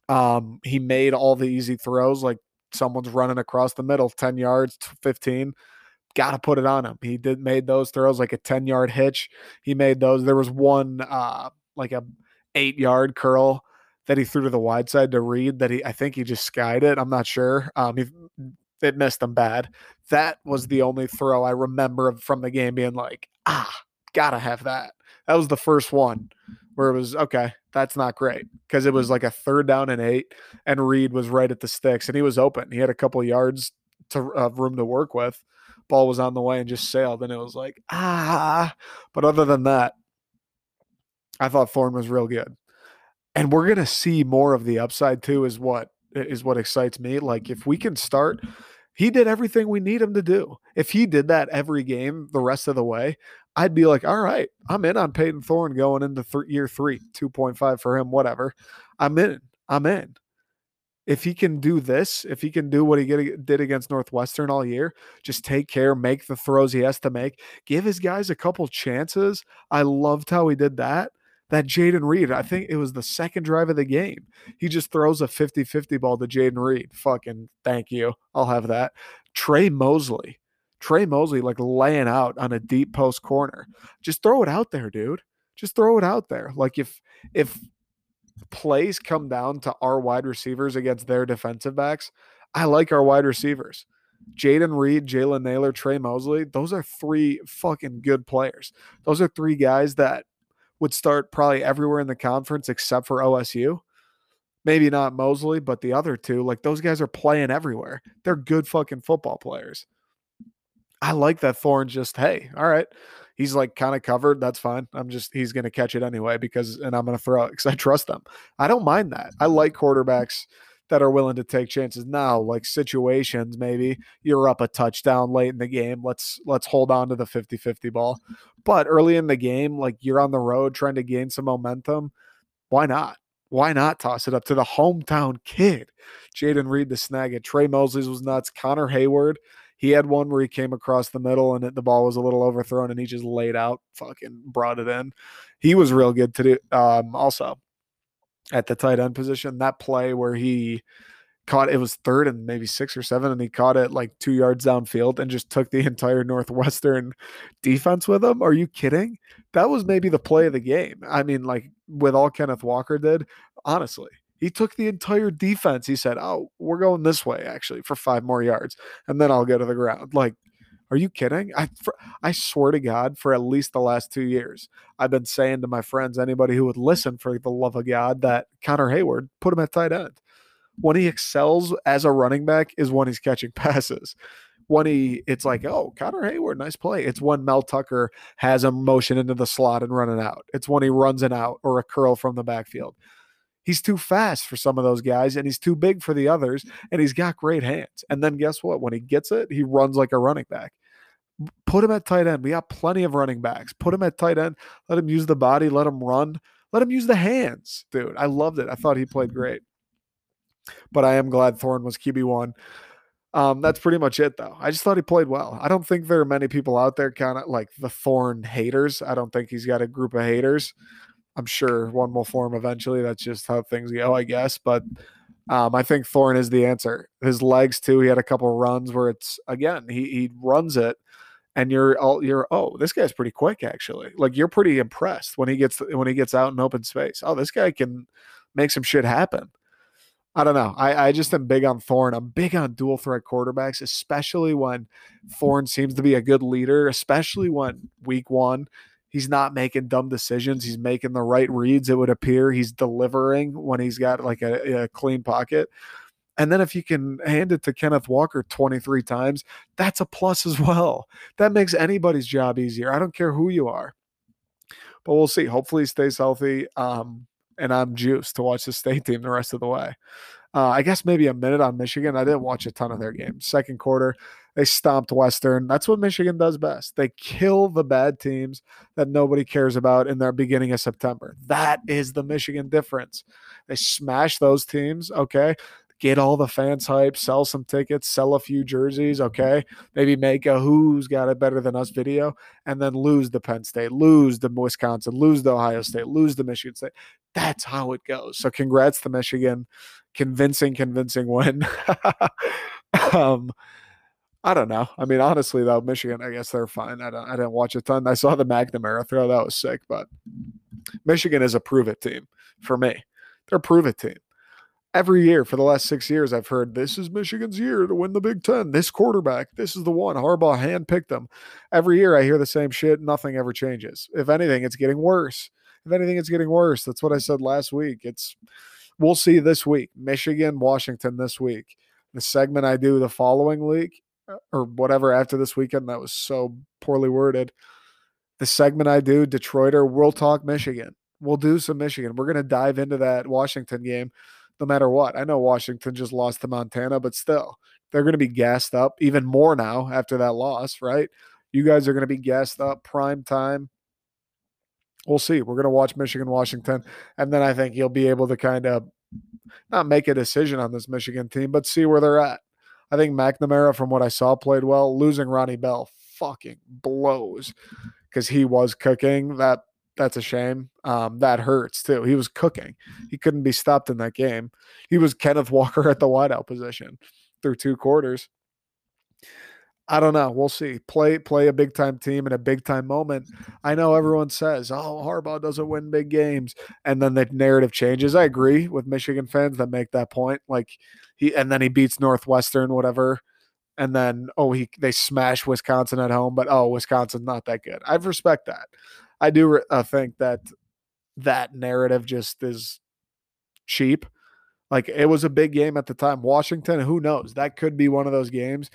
Um, he made all the easy throws, like someone's running across the middle, 10 yards, 15 got to put it on him. He did made those throws like a 10 yard hitch. He made those. There was one uh like a eight yard curl that he threw to the wide side to Reed that he I think he just skied it. I'm not sure. Um he it missed him bad. That was the only throw I remember from the game being like, ah, gotta have that. That was the first one where it was okay, that's not great because it was like a third down and eight, and Reed was right at the sticks and he was open. He had a couple yards to uh, room to work with. Ball was on the way and just sailed, and it was like ah. But other than that, I thought Thorne was real good, and we're gonna see more of the upside too. Is what is what excites me. Like if we can start he did everything we need him to do. If he did that every game the rest of the way, I'd be like, all right, I'm in on Payton Thorne going into th- year three, 2.5 for him, whatever. I'm in. I'm in. If he can do this, if he can do what he get, did against Northwestern all year, just take care, make the throws he has to make, give his guys a couple chances. I loved how he did that that Jayden Reed, I think it was the second drive of the game. He just throws a 50 50 ball to Jayden Reed. Fucking thank you. I'll have that. Tre Mosley. Tre Mosley, like laying out on a deep post corner. Just throw it out there, dude. Just throw it out there. Like if if plays come down to our wide receivers against their defensive backs, I like our wide receivers. Jayden Reed, Jalen Nailor, Tre Mosley, those are three fucking good players. Those are three guys that would start probably everywhere in the conference except for OSU. Maybe not Mosley, but the other two, like those guys are playing everywhere. They're good fucking football players. I like that Thorne just, hey, all right. He's like kind of covered. That's fine. I'm just, he's going to catch it anyway because, and I'm going to throw it because I trust them. I don't mind that. I like quarterbacks that are willing to take chances now like situations maybe you're up a touchdown late in the game let's let's hold on to the 50-50 ball but early in the game like you're on the road trying to gain some momentum why not why not toss it up to the hometown kid Jayden Reed to snag it Tre Mosley's was nuts Connor Heyward he had one where he came across the middle and it, the ball was a little overthrown and he just laid out fucking brought it in he was real good to do um also at the tight end position. That play where he caught it was third and maybe six or seven, and he caught it like two yards downfield and just took the *laughs* entire Northwestern defense with him. Are you kidding? That was maybe the play of the game. I mean, like with all Kenneth Walker did, honestly. He took the entire defense. He said, Oh, we're going this way actually for five more yards, and then I'll go to the ground. Like, are you kidding? I for, I swear to God, for at least the last two years, I've been saying to my friends, anybody who would listen, for the love of God, that Connor Heyward put him at tight end. When he excels as a running back is when he's catching *laughs* passes. When he, it's like, oh, Connor Heyward, nice play. It's when Mel Tucker has a motion into the slot and running out. It's when he runs an out or a curl from the backfield. He's too fast for some of those guys and he's too big for the others and he's got great hands. And then guess what? When he gets it, he runs like a running back. Put him at tight end. We got plenty of running backs. Put him at tight end. Let him use the body, let him run. Let him use the hands, dude. I loved it. I thought he played great. But I am glad Thorne was QB1. Um, that's pretty much it, though. I just thought he played well. I don't think there are many people out there kind of like the Thorne haters. I don't think he's got a group of haters. I'm sure one will form eventually. That's just how things go, I guess. But um, I think Thorne is the answer. His legs too. He had a couple runs where it's again he he runs it, and you're all you're oh this guy's pretty quick actually. Like you're pretty impressed when he gets when he gets out in open space. Oh, this guy can make some shit happen. I don't know. I, I just am big on Thorne. I'm big on dual threat quarterbacks, especially when Thorne seems to be a good leader, especially when week one He's not making dumb decisions. He's making the right reads, it would appear. He's delivering when he's got like a, a clean pocket. And then if you can hand it to Kenneth Walker 23 times, that's a plus as well. That makes anybody's job easier. I don't care who you are. But we'll see. Hopefully he stays healthy. Um, and I'm juiced to watch the state *laughs* team the rest of the way. Uh, I guess maybe a minute on Michigan. I didn't watch a ton of their games. Second quarter, they stomped Western. That's what Michigan does best. They kill the bad teams that nobody cares about in their beginning of September. That is the Michigan difference. They smash those teams. Okay get all the fans hype, sell some tickets, sell a few jerseys, okay? Maybe make a who's got it better than us video, and then lose the Penn State, lose the Wisconsin, lose the Ohio State, lose the Michigan State. That's how it goes. So congrats to Michigan. Convincing, convincing win. *laughs* um, I don't know. I mean, honestly, though, Michigan, I guess they're fine. I don't. I didn't watch a ton. I saw the McNamara throw. That was sick. But Michigan is a prove it team for me. They're a prove it team every year for the last six years, I've heard this is Michigan's year to win the Big Ten. This quarterback, this is the one. Harbaugh handpicked them. Every year I hear the same shit. Nothing ever changes. If anything, it's getting worse. If anything, it's getting worse. That's what I said last week. It's we'll see this week. Michigan, Washington this week. The segment I do the following week uh, or whatever after this weekend, that was so poorly worded. The segment I do, Detroiter, we'll talk Michigan. We'll do some Michigan. We're going to dive into that Washington game no matter what. I know Washington just lost to Montana, but still, they're going to be gassed up even more now after that loss, right? You guys are going to be gassed up prime time. We'll see. We're going to watch Michigan, Washington, and then I think you'll be able to kind of not make a decision on this Michigan team, but see where they're at. I think McNamara, from what I saw, played well. Losing Ronnie Bell fucking blows because he was cooking. That that's a shame. Um, that hurts too. He was cooking. He couldn't be stopped in that game. He was Kenneth Walker *laughs* at the wideout position through two quarters. I don't know. We'll see. Play play a big time team in a big time moment. I know everyone says, "Oh, Harbaugh doesn't win big games," and then the narrative changes. I agree with Michigan fans that make that point. Like he and then he beats Northwestern, whatever, and then oh he they smash Wisconsin at home, but oh Wisconsin's not that good. I respect that. I do uh, think that that narrative just is cheap. Like it was a big game at the time. Washington, who knows? That could be one of those games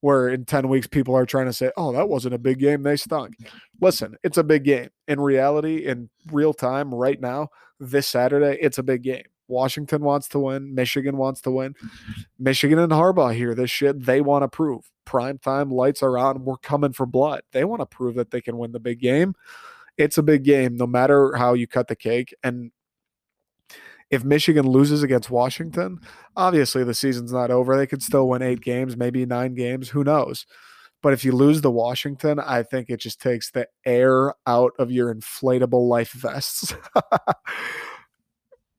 where in 10 weeks people are trying to say, oh, that wasn't a big game. They stunk. Listen, it's a big game. In reality, in real time, right now, this Saturday, it's a big game. Washington wants to win. Michigan wants to win. Mm-hmm. Michigan and Harbaugh here. This shit they want to prove. Prime time lights are on. We're coming for blood. They want to prove that they can win the big game it's a big game no matter how you cut the cake. And if Michigan loses against Washington, obviously the season's not over. They could still win eight games, maybe nine games. Who knows? But if you lose the Washington, I think it just takes the air out of your inflatable life vests. *laughs*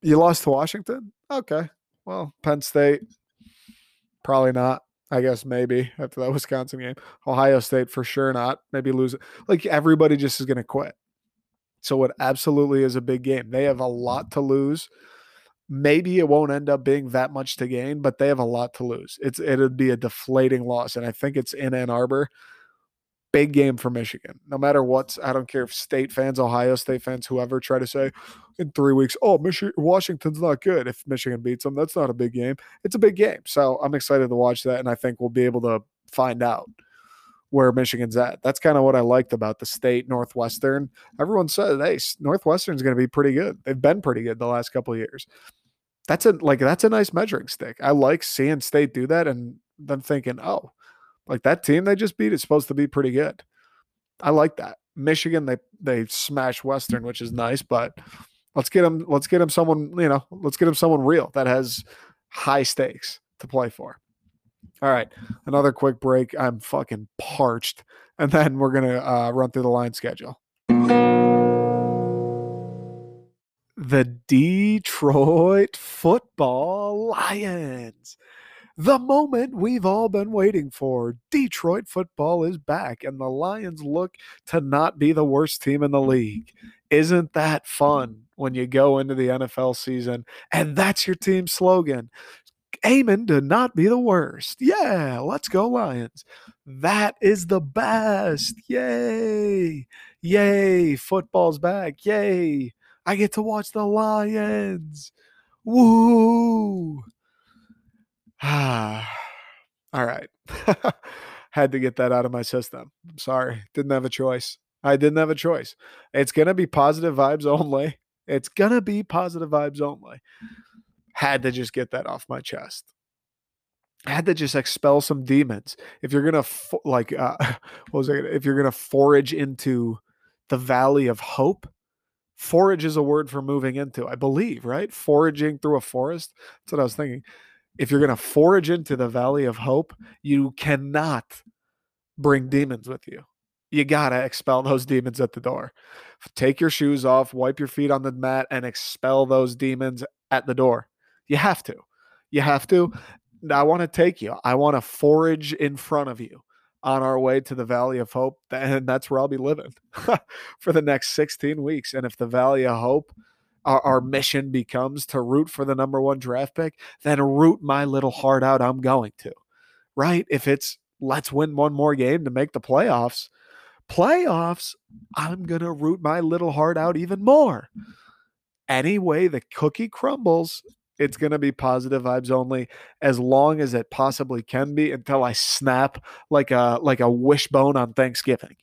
you lost to Washington? Okay. Well, Penn State, probably not. I guess maybe after that *laughs* Wisconsin game. Ohio State for sure not. Maybe lose it. Like everybody just is going to quit. So it absolutely is a big game. They have a lot to lose. Maybe it won't end up being that much to gain, but they have a lot to lose. It's it'd be a deflating loss, and I think it's in Ann Arbor. Big game for Michigan. No matter what, I don't care if state fans, Ohio State fans, whoever try to say in three weeks, oh, Michigan, Washington's not good. If Michigan beats them, that's not a big game. It's a big game. So I'm excited to watch that, and I think we'll be able to find out where Michigan's at. That's kind of what I liked about the state Northwestern. Everyone said, "Hey, Northwestern's going to be pretty good. They've been pretty good the last couple of years." That's a like that's a nice measuring stick. I like seeing state do that and then thinking, "Oh, like that team they just beat is supposed to be pretty good." I like that. Michigan they they smash Western, which is nice, but let's get them let's get them someone, you know, let's get them someone real that has high stakes to play for. All right, another quick break. I'm fucking parched, and then we're gonna uh, run through the line schedule. The Detroit Football Lions. The moment we've all been waiting for. Detroit football is back, and the Lions look to not be the worst team in the league. Isn't that fun when you go into the NFL season and that's your team slogan? aiming to not be the worst. Yeah, let's go Lions. That is the best. Yay. Yay. Football's back. Yay. I get to watch the Lions. Woo. Ah. *sighs* All right. *laughs* Had to get that out of my system. Sorry. Didn't have a choice. I didn't have a choice. It's going to be positive vibes only. It's going to be positive vibes only Had to just get that off my chest. had to just expel some demons. If you're gonna fo- like, uh, *laughs* what was I? Gonna, if you're gonna forage into the valley of hope, forage is a word for moving into, I believe, right? Foraging through a forest. That's what I was thinking. If you're gonna forage into the valley of hope, you cannot bring demons with you. You gotta expel those demons at the door. Take your shoes off, wipe your feet on the mat, and expel those demons at the door. You have to. You have to. I want to take you. I want to forage in front of you on our way to the Valley of Hope. *laughs* And that's where I'll be living *laughs* for the next 16 weeks. And if the Valley of Hope, our, our, mission becomes to root for the number one draft pick, then root my little heart out. I'm going to, right? If it's let's win one more game to make the playoffs, playoffs, I'm going to root my little heart out even more. Any way the cookie crumbles, it's going to be positive vibes only as long as it possibly can be until I snap like a like a wishbone on Thanksgiving.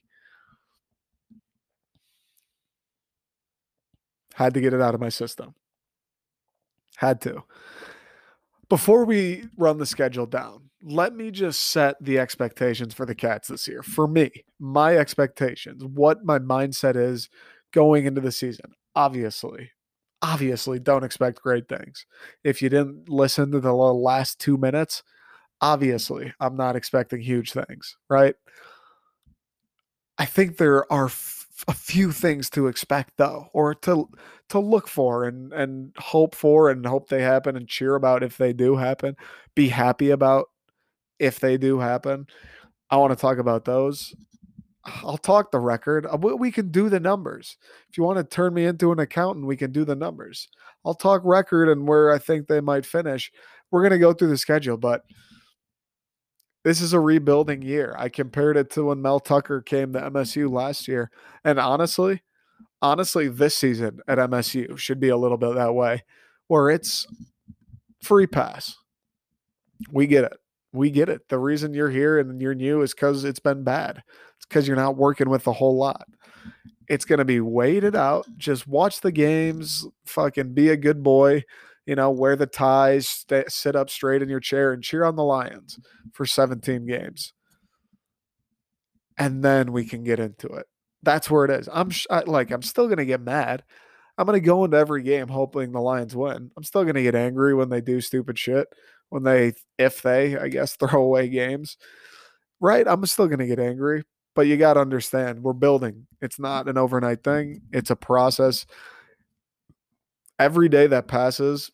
Had to get it out of my system. Had to. Before we run the schedule down, let me just set the expectations for the Cats this year. For me, my expectations, what my mindset is going into the season. Obviously, obviously don't expect great things. If you didn't listen to the last two minutes, obviously I'm not expecting huge things, right? I think there are a few things to expect though, or to to look for and and hope for and hope they happen and cheer about if they do happen, be happy about if they do happen. I want to talk about those. I'll talk the record. Uh, we can do the numbers. If you want to turn me into an accountant, we can do the numbers. I'll talk record and where I think they might finish. We're going to go through the schedule, but this is a rebuilding year. I compared it to when Mel Tucker came to MSU last year. And honestly, honestly, this season at MSU should be a little bit that way, where it's free pass. We get it. We get it. The reason you're here and you're new is because it's been bad. It's because you're not working with a whole lot. It's going to be waited out. Just watch the games, fucking be a good boy, you know, wear the ties, stay, sit up straight in your chair and cheer on the Lions for 17 games. And then we can get into it. That's where it is. I'm sh- I, like, I'm still going to get mad. I'm going to go into every game hoping the Lions win. I'm still going to get angry when they do stupid shit, when they, if they, I guess, *laughs* throw away games. Right? I'm still going to get angry, but you got to understand we're building. It's not an overnight thing, it's a process. Every day that passes,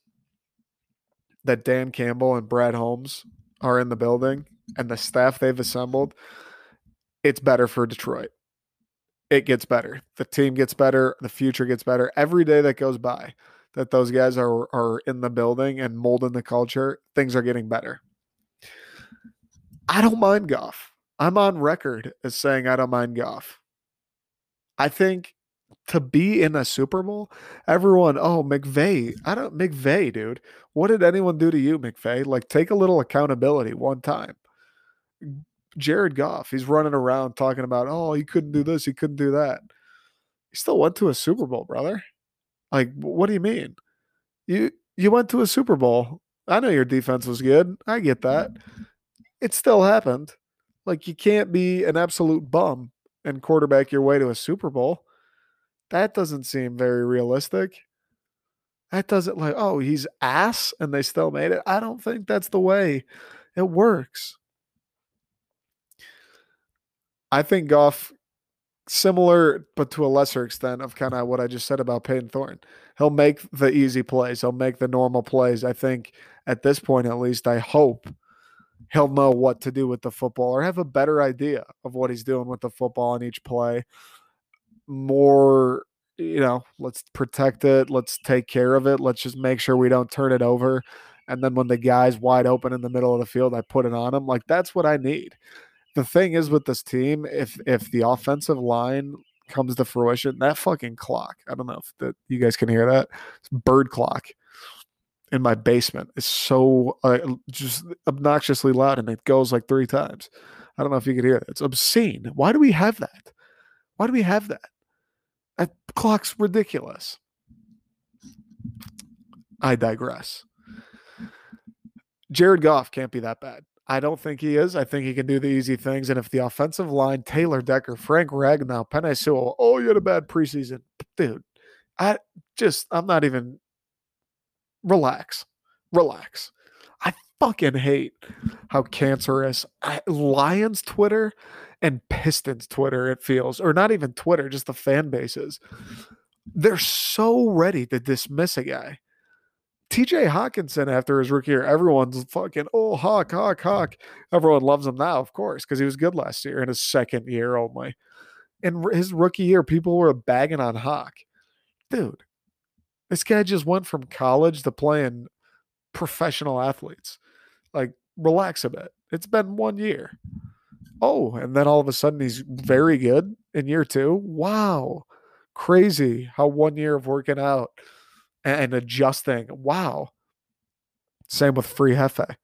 that Dan Campbell and Brad Holmes are in the building and the staff they've assembled, it's better for Detroit. It gets better. The team gets better. The future gets better. Every day that goes by that those guys are are in the building and molding the culture, things are getting better. I don't mind Goff. I'm on record as saying I don't mind Goff. I think to be in a Super Bowl, everyone, oh, McVay, I don't, McVay, dude. What did anyone do to you, McVay? Like, take a little accountability one time. Jared Goff, he's running around talking about, oh, he couldn't do this, he couldn't do that. He still went to a Super Bowl, brother. Like, what do you mean? You you went to a Super Bowl. I know your defense was good. I get that. It still happened. Like you can't be an absolute bum and quarterback your way to a Super Bowl. That doesn't seem very realistic. That doesn't like, oh, he's ass and they still made it. I don't think that's the way it works. I think Goff, similar but to a lesser extent of kind of what I just said about Payton Thorne. He'll make the easy plays. He'll make the normal plays. I think at this point, at least, I hope he'll know what to do with the football or have a better idea of what he's doing with the football on each play. More, you know, let's protect it, let's take care of it, let's just make sure we don't turn it over. And then when the guy's wide open in the middle of the field, I put it on him. Like that's what I need. The thing is with this team, if if the offensive line comes to fruition, that fucking clock. I don't know if that you guys can hear that. It's bird clock in my basement is so uh, just obnoxiously loud and it goes like three times. I don't know if you could hear it. It's obscene. Why do we have that? Why do we have that? That clock's ridiculous. I digress. Jared Goff can't be that bad. I don't think he is. I think he can do the easy things. And if the offensive line, Taylor Decker, Frank Ragnow, Penei Sewell, oh, you had a bad preseason. Dude, I just, I'm not even, relax, relax. Fucking hate how cancerous Lions Twitter and Pistons Twitter, it feels, or not even Twitter, just the fan bases. They're so ready to dismiss a guy. TJ Hockenson after his rookie year, everyone's fucking, oh, Hawk, Hawk, Hawk. Everyone loves him now, of course, because he was good last year in his second year only. In his rookie year, people were bagging on Hawk. Dude, this guy just went from college to playing professional athletes. Like, relax a bit. It's been one year. Oh, and then all of a sudden he's very good in year two. Wow. Crazy how one year of working out and adjusting. Wow. Same with Free Hefe.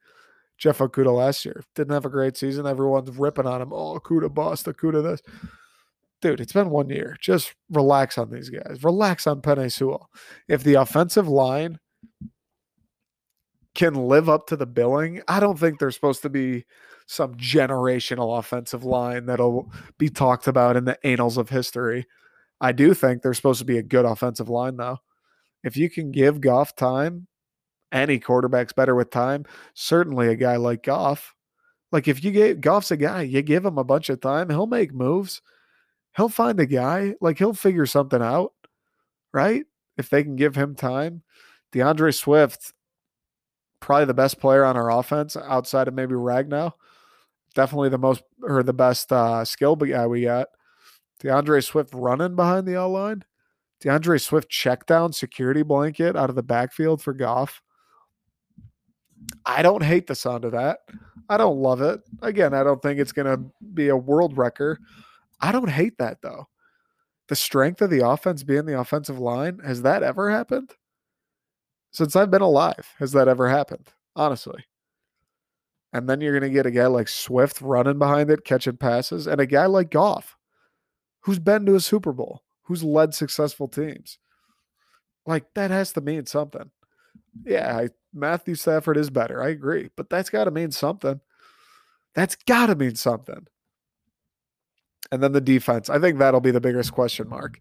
Jeff Okudah last year didn't have a great season. Everyone's ripping on him. Oh, Okudah bust, Okudah this. Dude, it's been one year. Just relax on these guys. Relax on Penei Sewell. If the offensive line can live up to the billing, I don't think there's supposed to be some generational offensive line that'll be talked about in the annals of history. I do think there's supposed to be a good offensive line, though if you can give Goff time, any quarterback's better with time. Certainly a guy like Goff. Like if you get Goff's a guy, you give him a bunch of time, he'll make moves. He'll find a guy, like he'll figure something out, right? If they can give him time. D'Andre Swift, probably the best player on our offense outside of maybe Ragnow. Definitely the most or the best uh, skill guy we got. D'Andre Swift running behind the L line. D'Andre Swift check down security blanket out of the backfield for Goff. I don't hate the sound of that. I don't love it. Again, I don't think it's going to be a world record. I don't hate that though. The strength of the offense being the offensive line, has that ever happened? Since I've been alive, has that ever happened? Honestly. And then you're going to get a guy like Swift running behind it, catching passes, and a guy like Goff, who's been to a Super Bowl who's led successful teams. Like that has to mean something. Yeah, I, Matthew Stafford is better. I agree, but that's got to mean something. That's got to mean something. And then the defense. I think that'll be the biggest question mark.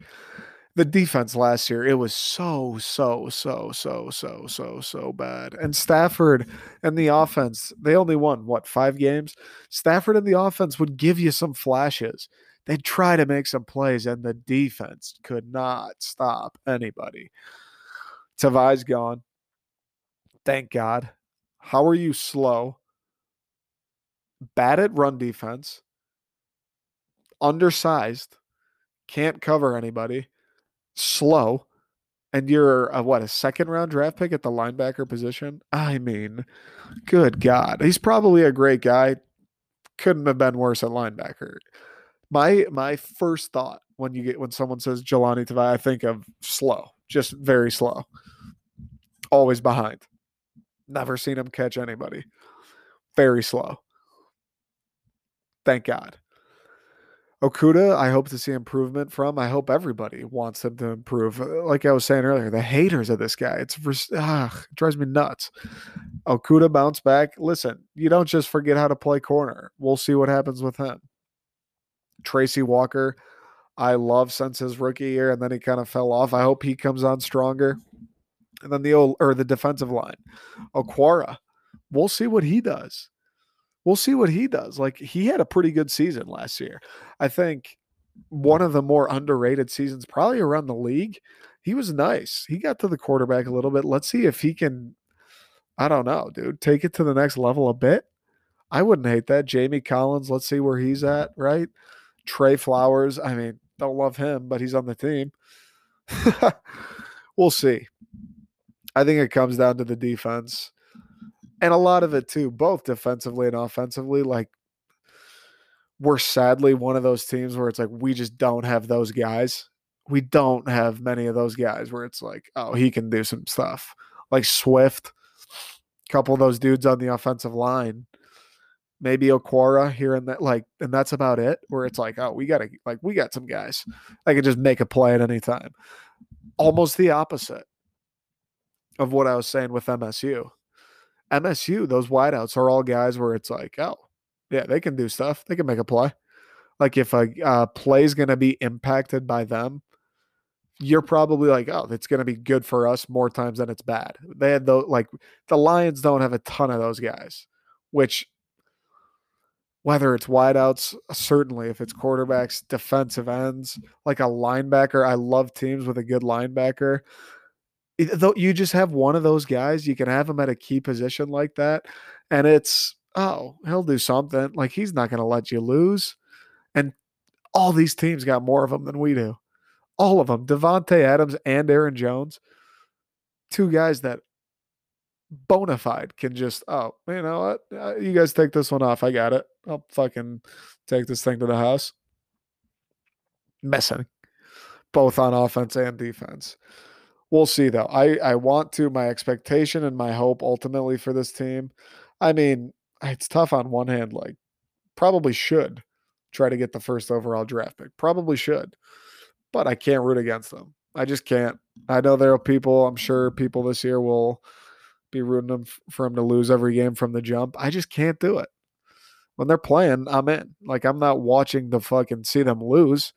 The defense last year, it was so, so, so, so, so, so, so bad. And Stafford and the offense, they only won what, five games? Stafford and the offense would give you some flashes they'd try to make some plays, and the defense could not stop anybody. Tavai's gone. Thank God. How are you slow? Bad at run defense, undersized, can't cover anybody, slow, and you're a, what a second round draft pick at the linebacker position. I mean, good God, he's probably a great guy. Couldn't have been worse at linebacker. My my first thought when you get when someone says Jahlani Tavai, I think of slow, just very slow. Always behind. Never seen him catch anybody. Very slow. Thank God. Okudah, I hope to see improvement from. I hope everybody wants him to improve. Uh, like I was saying earlier, the haters of this guy, it's ah, it drives me nuts. Okudah bounce back. Listen, you don't just forget how to play corner. We'll see what happens with him. Tracy Walker, I love since his rookie year, and then he kind of fell off. I hope he comes on stronger. And then the old or the defensive line, Okwara, we'll see what he does. We'll see what he does. Like he had a pretty good season last year. I think one of the more underrated seasons, probably around the league. He was nice. He got to the quarterback a little bit. Let's see if he can. I don't know, dude. Take it to the next level a bit. I wouldn't hate that. Jamie Collins, let's see where he's at, right? Trey Flowers, I mean, don't love him, but he's on the team. *laughs* we'll see. I think it comes down to the defense. And a lot of it too, both defensively and offensively. Like we're sadly one of those teams where it's like we just don't have those guys. We don't have many of those guys where it's like, oh, he can do some stuff. Like Swift, a couple of those dudes on the offensive line maybe Okwara here and that, like, and that's about it. Where it's like, oh, we got to, like, we got some guys that can just make a play at any time. Almost the opposite of what I was saying with MSU. MSU, those wideouts are all guys where it's like, oh, yeah, they can do stuff. They can make a play. Like if a uh, play is going to be impacted by them, you're probably like, oh, it's going to be good for us more times than it's bad. They had those, like, the Lions don't have a ton of those guys, which, whether it's wideouts, certainly if it's quarterbacks, defensive ends, like a linebacker, I love teams with a good linebacker. Though you just have one of those guys, you can have him at a key position like that, and it's oh, he'll do something. Like he's not going to let you lose. And all these teams got more of them than we do all of them, Davante Adams and Aaron Jones, two guys that bona fide can just, oh, you know what? Uh, you guys take this one off. I got it. I'll fucking take this thing to the house. Missing both on offense and defense. We'll see though. I, I want to, my expectation and my hope ultimately for this team. I mean, it's tough on one hand, like, probably should try to get the first overall draft pick. Probably should but I can't root against them. I just can't. I know there are people, I'm sure people this year will be rooting them for them to lose every game from the jump. I just can't do it. When they're playing, I'm in. Like I'm not watching to fucking see them lose.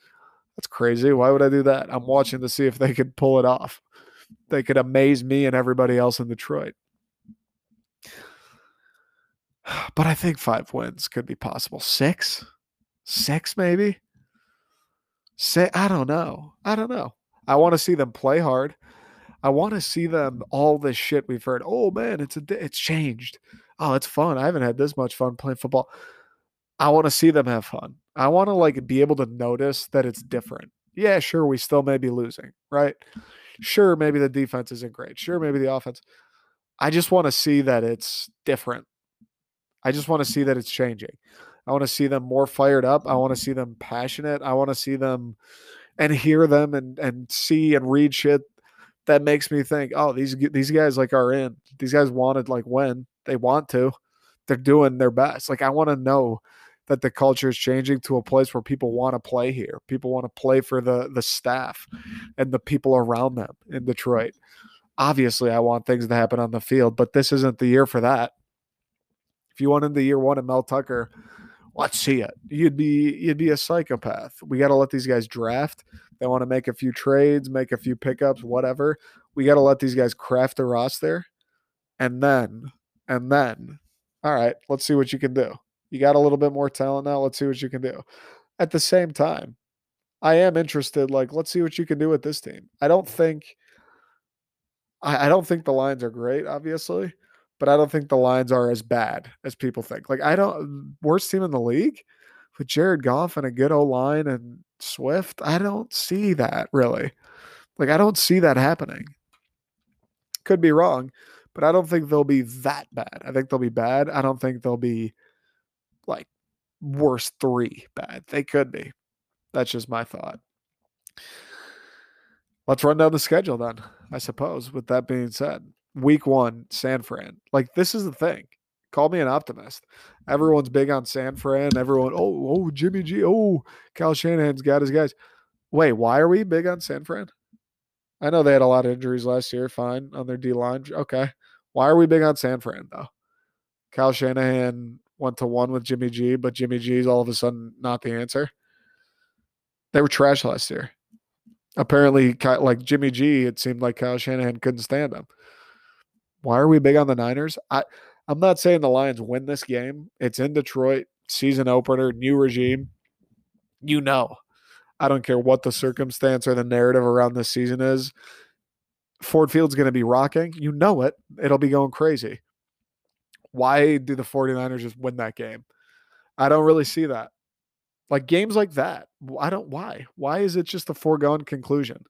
That's crazy. Why would I do that? I'm watching to see if they could pull it off. They could amaze me and everybody else in Detroit. *sighs* But I think five wins could be possible. Six? Six, maybe? say I don't know. I don't know. I want to see them play hard. I want to see them all this shit we've heard. Oh man, it's a it's changed. Oh, it's fun. I haven't had this much fun playing football. I want to see them have fun. I want to like be able to notice that it's different. Yeah, sure, we still may be losing, right? Sure, maybe the defense isn't great. Sure, maybe the offense. I just want to see that it's different. I just want to see that it's changing. I want to see them more fired up. I want to see them passionate. I want to see them and hear them and and see and read shit that makes me think, oh, these these guys like are in. These guys wanted like when they want to. They're doing their best. Like I want to know that the culture is changing to a place where people want to play here. People want to play for the the staff and the people around them in Detroit. Obviously, I want things to happen on the field, but this isn't the year for that. If you wanted the year one of Mel Tucker let's see it. You'd be you'd be a psychopath. We got to let these guys draft. They want to make a few trades, make a few pickups, whatever. We got to let these guys craft a roster, and then and then, all right, let's see what you can do. You got a little bit more talent now. Let's see what you can do. At the same time, I am interested. Like, let's see what you can do with this team. I don't think. I, I don't think the lines are great, obviously but I don't think the lines are as bad as people think. Like I don't worst team in the league with Jared Goff and a good O line and Swift. I don't see that really. Like I don't see that happening. Could be wrong, but I don't think they'll be that bad. I think they'll be bad. I don't think they'll be like worst three bad. They could be. That's just my thought. Let's run down the schedule then, I suppose, with that being said week one, San Fran. Like this is the thing. Call me an optimist. Everyone's big on San Fran. Everyone, oh, oh, Jimmy G. Oh, Kyle Shanahan's got his guys. Wait, why are we big on San Fran? I know they had a lot of injuries last year. Fine on their D line. Okay. Why are we big on San Fran though? Kyle Shanahan went to one with Jimmy G, but Jimmy G is all of a sudden not the answer. They were trash last year. Apparently, like Jimmy G, it seemed like Kyle Shanahan couldn't stand him. Why are we big on the Niners? I I'm not saying the Lions win this game. It's in Detroit, season opener, new regime. You know. I don't care what the circumstance or the narrative around this season is. Ford Field's going to be rocking. You know it. It'll be going crazy. Why do the 49ers just win that game? I don't really see that. Like games like that, I don't why. Why is it just a foregone conclusion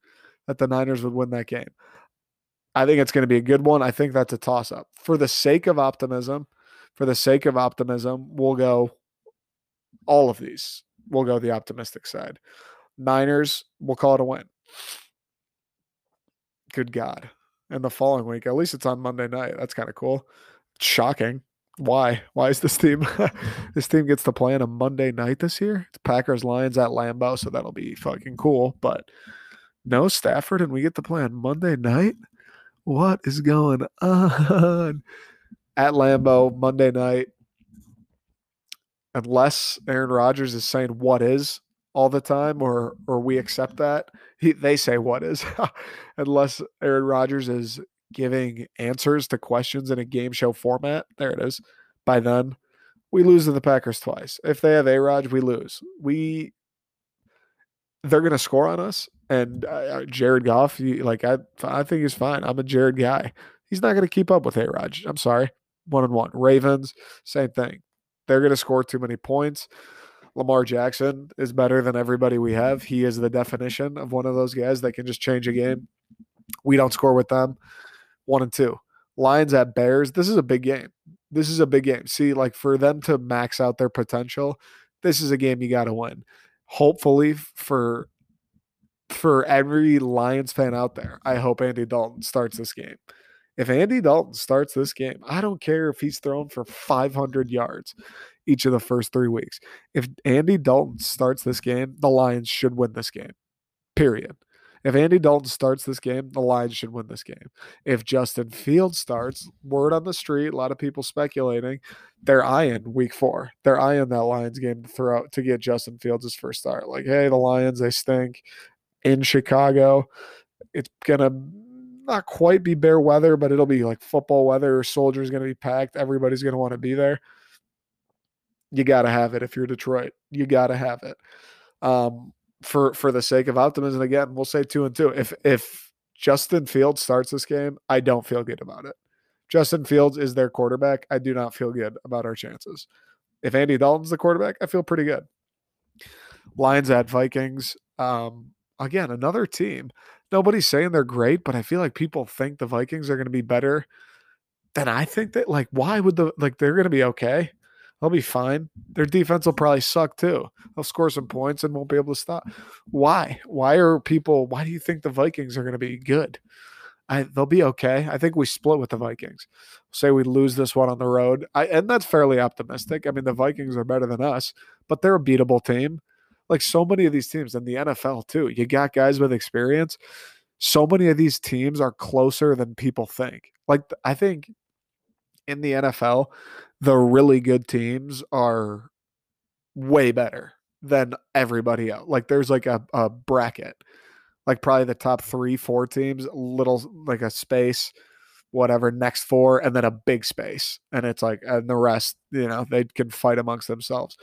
that the Niners would win that game? I think it's going to be a good one. I think that's a toss up. For the sake of optimism, for the sake of optimism, we'll go all of these. We'll go the optimistic side. Niners, we'll call it a win. Good God. And the following week, at least it's on Monday night. That's kind of cool. Shocking. Why? Why is this team *laughs* this team gets to play on a Monday night this year? It's Packers Lions at Lambeau, so that'll be fucking cool. But no Stafford, and we get to play on Monday night what is going on? *laughs* at Lambeau Monday night. Unless Aaron Rodgers is saying what is all the time, or or we accept that he, they say what is, *laughs* unless Aaron Rodgers is giving answers to questions in a game show format. There it is. By then, we lose to the Packers twice. If they have A Rod, we lose. We they're going to score on us. And uh, Jared Goff, he, like I, I think he's fine. I'm a Jared guy. He's not going to keep up with A Rod. I'm sorry. One and one. Ravens, same thing. They're going to score too many points. Lamar Jackson is better than everybody we have. He is the definition of one of those guys that can just change a game. We don't score with them. One and two. Lions at Bears. This is a big game. This is a big game. See, like for them to max out their potential, this is a game you got to win. Hopefully for for every Lions fan out there, I hope Andy Dalton starts this game. If Andy Dalton starts this game, I don't care if he's thrown for 500 yards each of the first three weeks. If Andy Dalton starts this game, the Lions should win this game. Period. If Andy Dalton starts this game, the Lions should win this game. If Justin Fields starts, *laughs* word on the street, a lot of people speculating, they're eyeing week four. They're eyeing that Lions game to throw to get Justin Fields his first start. Like, hey, the Lions, they stink in Chicago. It's gonna not quite be bear weather, but it'll be like football weather. Soldiers gonna be packed. Everybody's gonna want to be there. You gotta have it if you're Detroit. You gotta have it. Um, for for the sake of optimism, again, we'll say two and two. If if Justin Fields starts this game, I don't feel good about it. Justin Fields is their quarterback. I do not feel good about our chances. If Andy Dalton's the quarterback, I feel pretty good. Lions at Vikings. Um, again, another team. Nobody's saying they're great, but I feel like people think the Vikings are going to be better than I think that. Like, why would the like they're going to be okay? They'll be fine. Their defense will probably suck too. They'll score some points and won't be able to stop. Why? Why are people? Why do you think the Vikings are going to be good? I, they'll be okay. I think we split with the Vikings. Say we lose this one on the road, I, and that's fairly optimistic. I mean, the Vikings are better than us, but they're a beatable team. Like so many of these teams in the NFL too. You got guys with experience. So many of these teams are closer than people think. Like I think in the NFL, the really good teams are way better than everybody else. Like there's like a, a bracket, like probably the top three, four teams, little like a space, whatever, next four, and then a big space. And it's like, and the rest, you know, they can fight amongst themselves.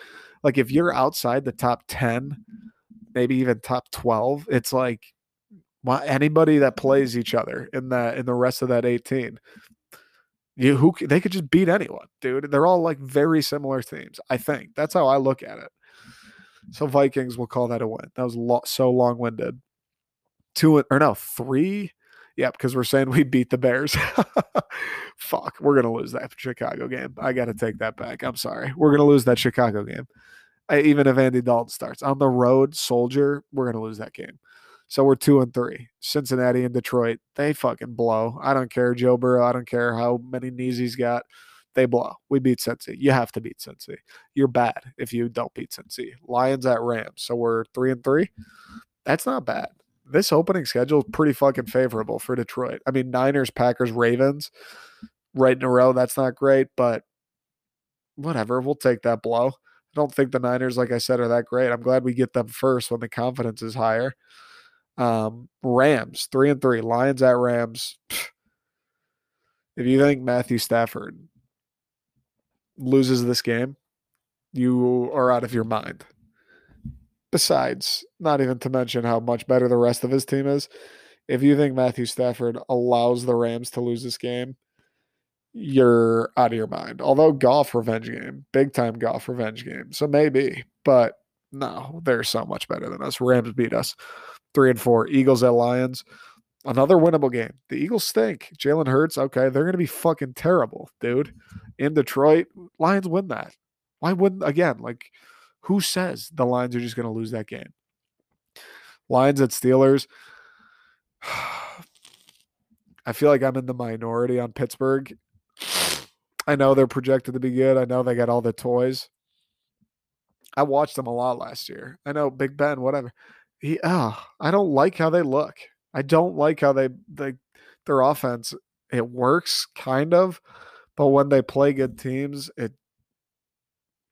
Like if you're outside the top 10, maybe even top 12, it's like, anybody that plays each other in that in the rest of that 18 you who they could just beat anyone, dude. They're all like very similar teams. I think that's how I look at it. So Vikings will call that a win. That was lo- so long winded. Two or no three. Yeah, because we're saying *laughs* we beat the Bears. *laughs* Fuck, we're gonna lose that Chicago game. I got to take that back. I'm sorry. We're gonna lose that Chicago game. I, even if Andy Dalton starts on the road, Soldier, we're gonna lose that game. So we're two and three. Cincinnati and Detroit, they fucking blow. I don't care, Joe Burrow. I don't care how many knees he's got. They blow. We beat Cincy. You have to beat Cincy. You're bad if you don't beat Cincy. Lions at Rams. So we're three and three. That's not bad. This opening schedule is pretty fucking favorable for Detroit. I mean, Niners, Packers, Ravens, right in a row. That's not great, but whatever. We'll take that blow. I don't think the Niners, like I said, are that great. I'm glad we get them first when the confidence is higher. Um, Rams, three and three. Lions at Rams. If you think Matthew Stafford loses this game, you are out of your mind. Besides, not even to mention how much better the rest of his team is. If you think Matthew Stafford allows the Rams to lose this game, you're out of your mind. Although Goff revenge game, big time Goff revenge game. So maybe, but no, they're so much better than us. Rams beat us three and four. Eagles at Lions. Another winnable game. The Eagles stink. Jalen Hurts, okay, they're going to be fucking terrible, dude. In Detroit, Lions win that. Why wouldn't, again, like, who says the Lions are just going to lose that game? Lions at Steelers. *sighs* I feel like I'm in the minority on Pittsburgh. I know they're projected to be good. I know they got all the toys. I watched them a lot last year. I know Big Ben, whatever he, oh, I don't like how they look. I don't like how they they their offense. It works kind of, but when they play good teams, it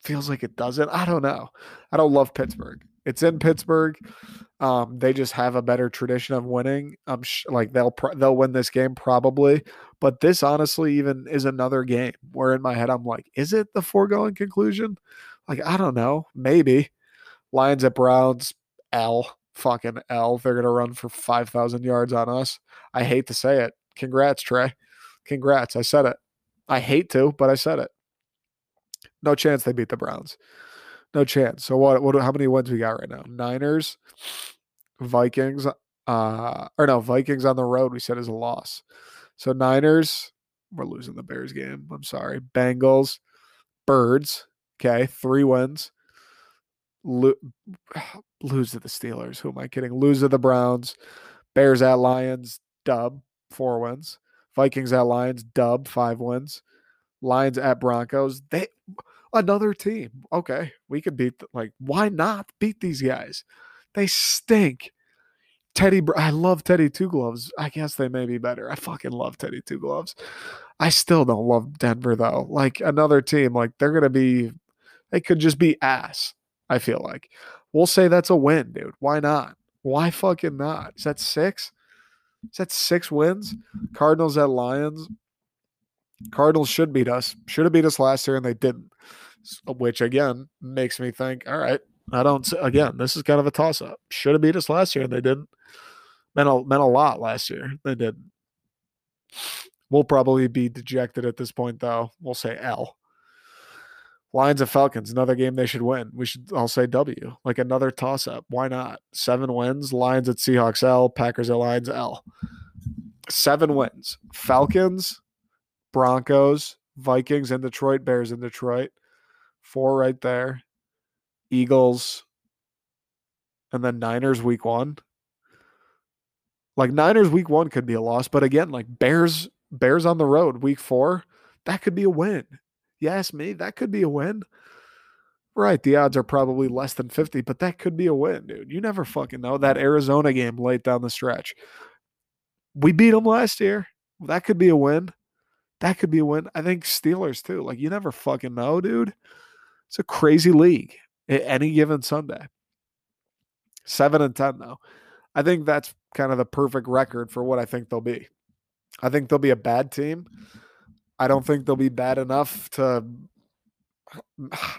feels like it doesn't. I don't know. I don't love Pittsburgh. It's in Pittsburgh. Um, they just have a better tradition of winning. I'm sh- like they'll they'll win this game probably, but this honestly even is another game where in my head I'm like, is it the foregone conclusion? Like I don't know, maybe. Lions at Browns, L fucking L. They're gonna run for five thousand yards on us. I hate to say it. Congrats, Trey. Congrats. I said it. I hate to, but I said it. No chance they beat the Browns. No chance. So what? What? How many wins we got right now? Niners, Vikings, uh, or no, Vikings on the road. We said is a loss. So Niners, we're losing the Bears game. I'm sorry. Bengals, Birds. Okay, three wins. Lo- *sighs* lose to the Steelers. Who am I kidding? Lose to the Browns. Bears at Lions. Dub. Four wins. Vikings at Lions. Dub. Five wins. Lions at Broncos. They another team. Okay, we could beat. Like, why not beat these guys? They stink. Teddy, I love Teddy Two Gloves. I guess they may be better. I fucking love Teddy Two Gloves. I still don't love Denver though. Like another team, like they're gonna be, they could just be ass. I feel like we'll say that's a win, dude. Why not? Why fucking not? Is that six? Is that six wins? Cardinals at Lions. Cardinals should beat us. Should have beat us last year, and they didn't. Which again makes me think, all right, I don't. Again, this is kind of a toss up. Should have beat us last year, and they didn't. Meant a, meant a lot last year. They didn't. We'll probably be dejected at this point, though. We'll say L. Lions of Falcons, another game they should win. We should all say W, like another toss up. Why not? Seven wins. Lions at Seahawks L. Packers at Lions L. Seven wins. Falcons, Broncos, Vikings in Detroit, Bears in Detroit. Four right there. Eagles, and then Niners week one. Like Niners week one could be a loss, but again, like Bears, Bears on the road week four, that could be a win. You ask me, that could be a win. Right, the odds are probably less than 50, but that could be a win, dude. You never fucking know. That Arizona game late down the stretch. We beat them last year. That could be a win. That could be a win. I think Steelers too. Like you never fucking know, dude. It's a crazy league any given Sunday. Seven and ten though. I think that's kind of the perfect record for what I think they'll be. I think they'll be a bad team. I don't think they'll be bad enough to.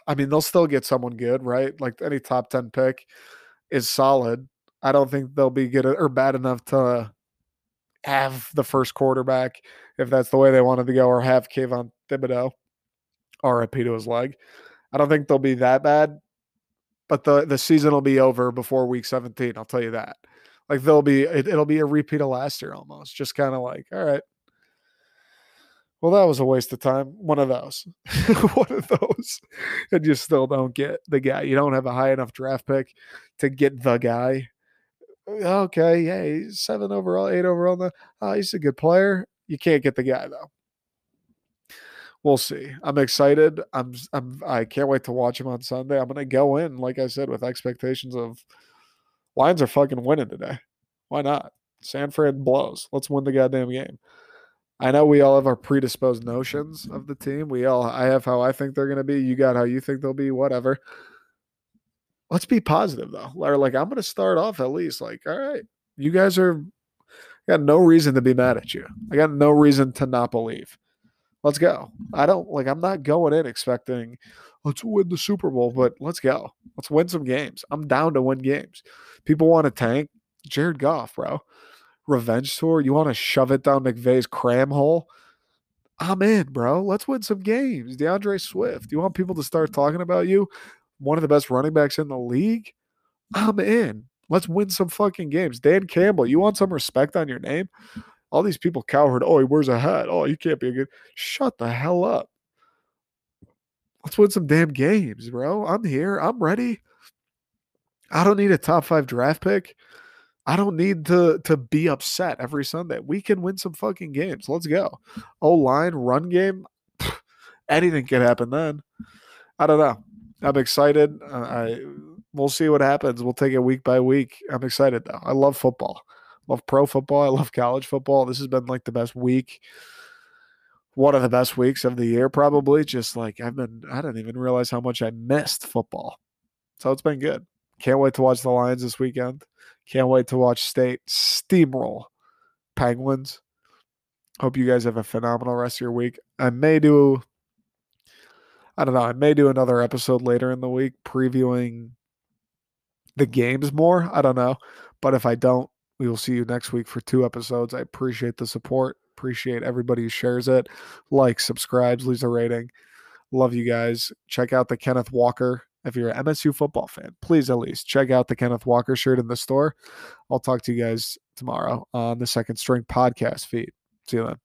I mean, they'll still get someone good, right? Like any top 10 pick is solid. I don't think they'll be good or bad enough to have the first quarterback if that's the way they wanted to go, or have Kayvon Thibodeaux, RIP to his leg. I don't think they'll be that bad, but the the season will be over before week 17. I'll tell you that. Like they'll be, it, it'll be a repeat of last year almost. Just kind of like, all right, well, that was a waste of time. One of those. *laughs* One of those. And you still don't get the guy. You don't have a high enough draft pick to get the guy. Okay, yeah, seven overall, eight overall. No, oh, he's a good player. You can't get the guy though. We'll see. I'm excited. I'm I'm I can't wait to watch him on Sunday. I'm gonna go in, like I said, with expectations of Lions are fucking winning today. Why not? San Fran blows. Let's win the goddamn game. I know we all have our predisposed notions of the team. We all, I have how I think they're going to be. You got how you think they'll be, whatever. Let's be positive though. Or like, I'm going to start off at least like, all right, you guys are, I got no reason to be mad at you. I got no reason to not believe. Let's go. I don't like, I'm not going in expecting, let's win the Super Bowl, but let's go. Let's win some games. I'm down to win games. People want to tank. Jared Goff, bro revenge tour, you want to shove it down McVay's cram hole, I'm in, bro. Let's win some games. D'Andre Swift, you want people to start talking about you? One of the best running backs in the league? I'm in. Let's win some fucking games. Dan Campbell, you want some respect on your name? All these people coward. Oh, he wears a hat. Oh, you can't be a good. Shut the hell up. Let's win some damn games, bro. I'm here. I'm ready. I don't need a top five draft pick. I don't need to to be upset every Sunday. We can win some fucking games. Let's go. O line, run game, *sighs* anything can happen then. I don't know. I'm excited. Uh, I we'll see what happens. We'll take it week by week. I'm excited though. I love football. Love pro football. I love college football. This has been like the best week. one of the best weeks of the year, probably. Just like I've been, I didn't even realize how much I missed football. So it's been good. Can't wait to watch the Lions this weekend. Can't wait to watch State steamroll Penguins. Hope you guys have a phenomenal rest of your week. I may do, I don't know, I may do another episode later in the week previewing the games more. I don't know. But if I don't, we will see you next week for two episodes. I appreciate the support. Appreciate everybody who shares it, likes, subscribes, leaves a rating. Love you guys. Check out the Kenneth Walker. If you're an MSU football fan, please at least check out the Kenneth Walker shirt in the store. I'll talk to you guys tomorrow on the Second String podcast feed. See you then.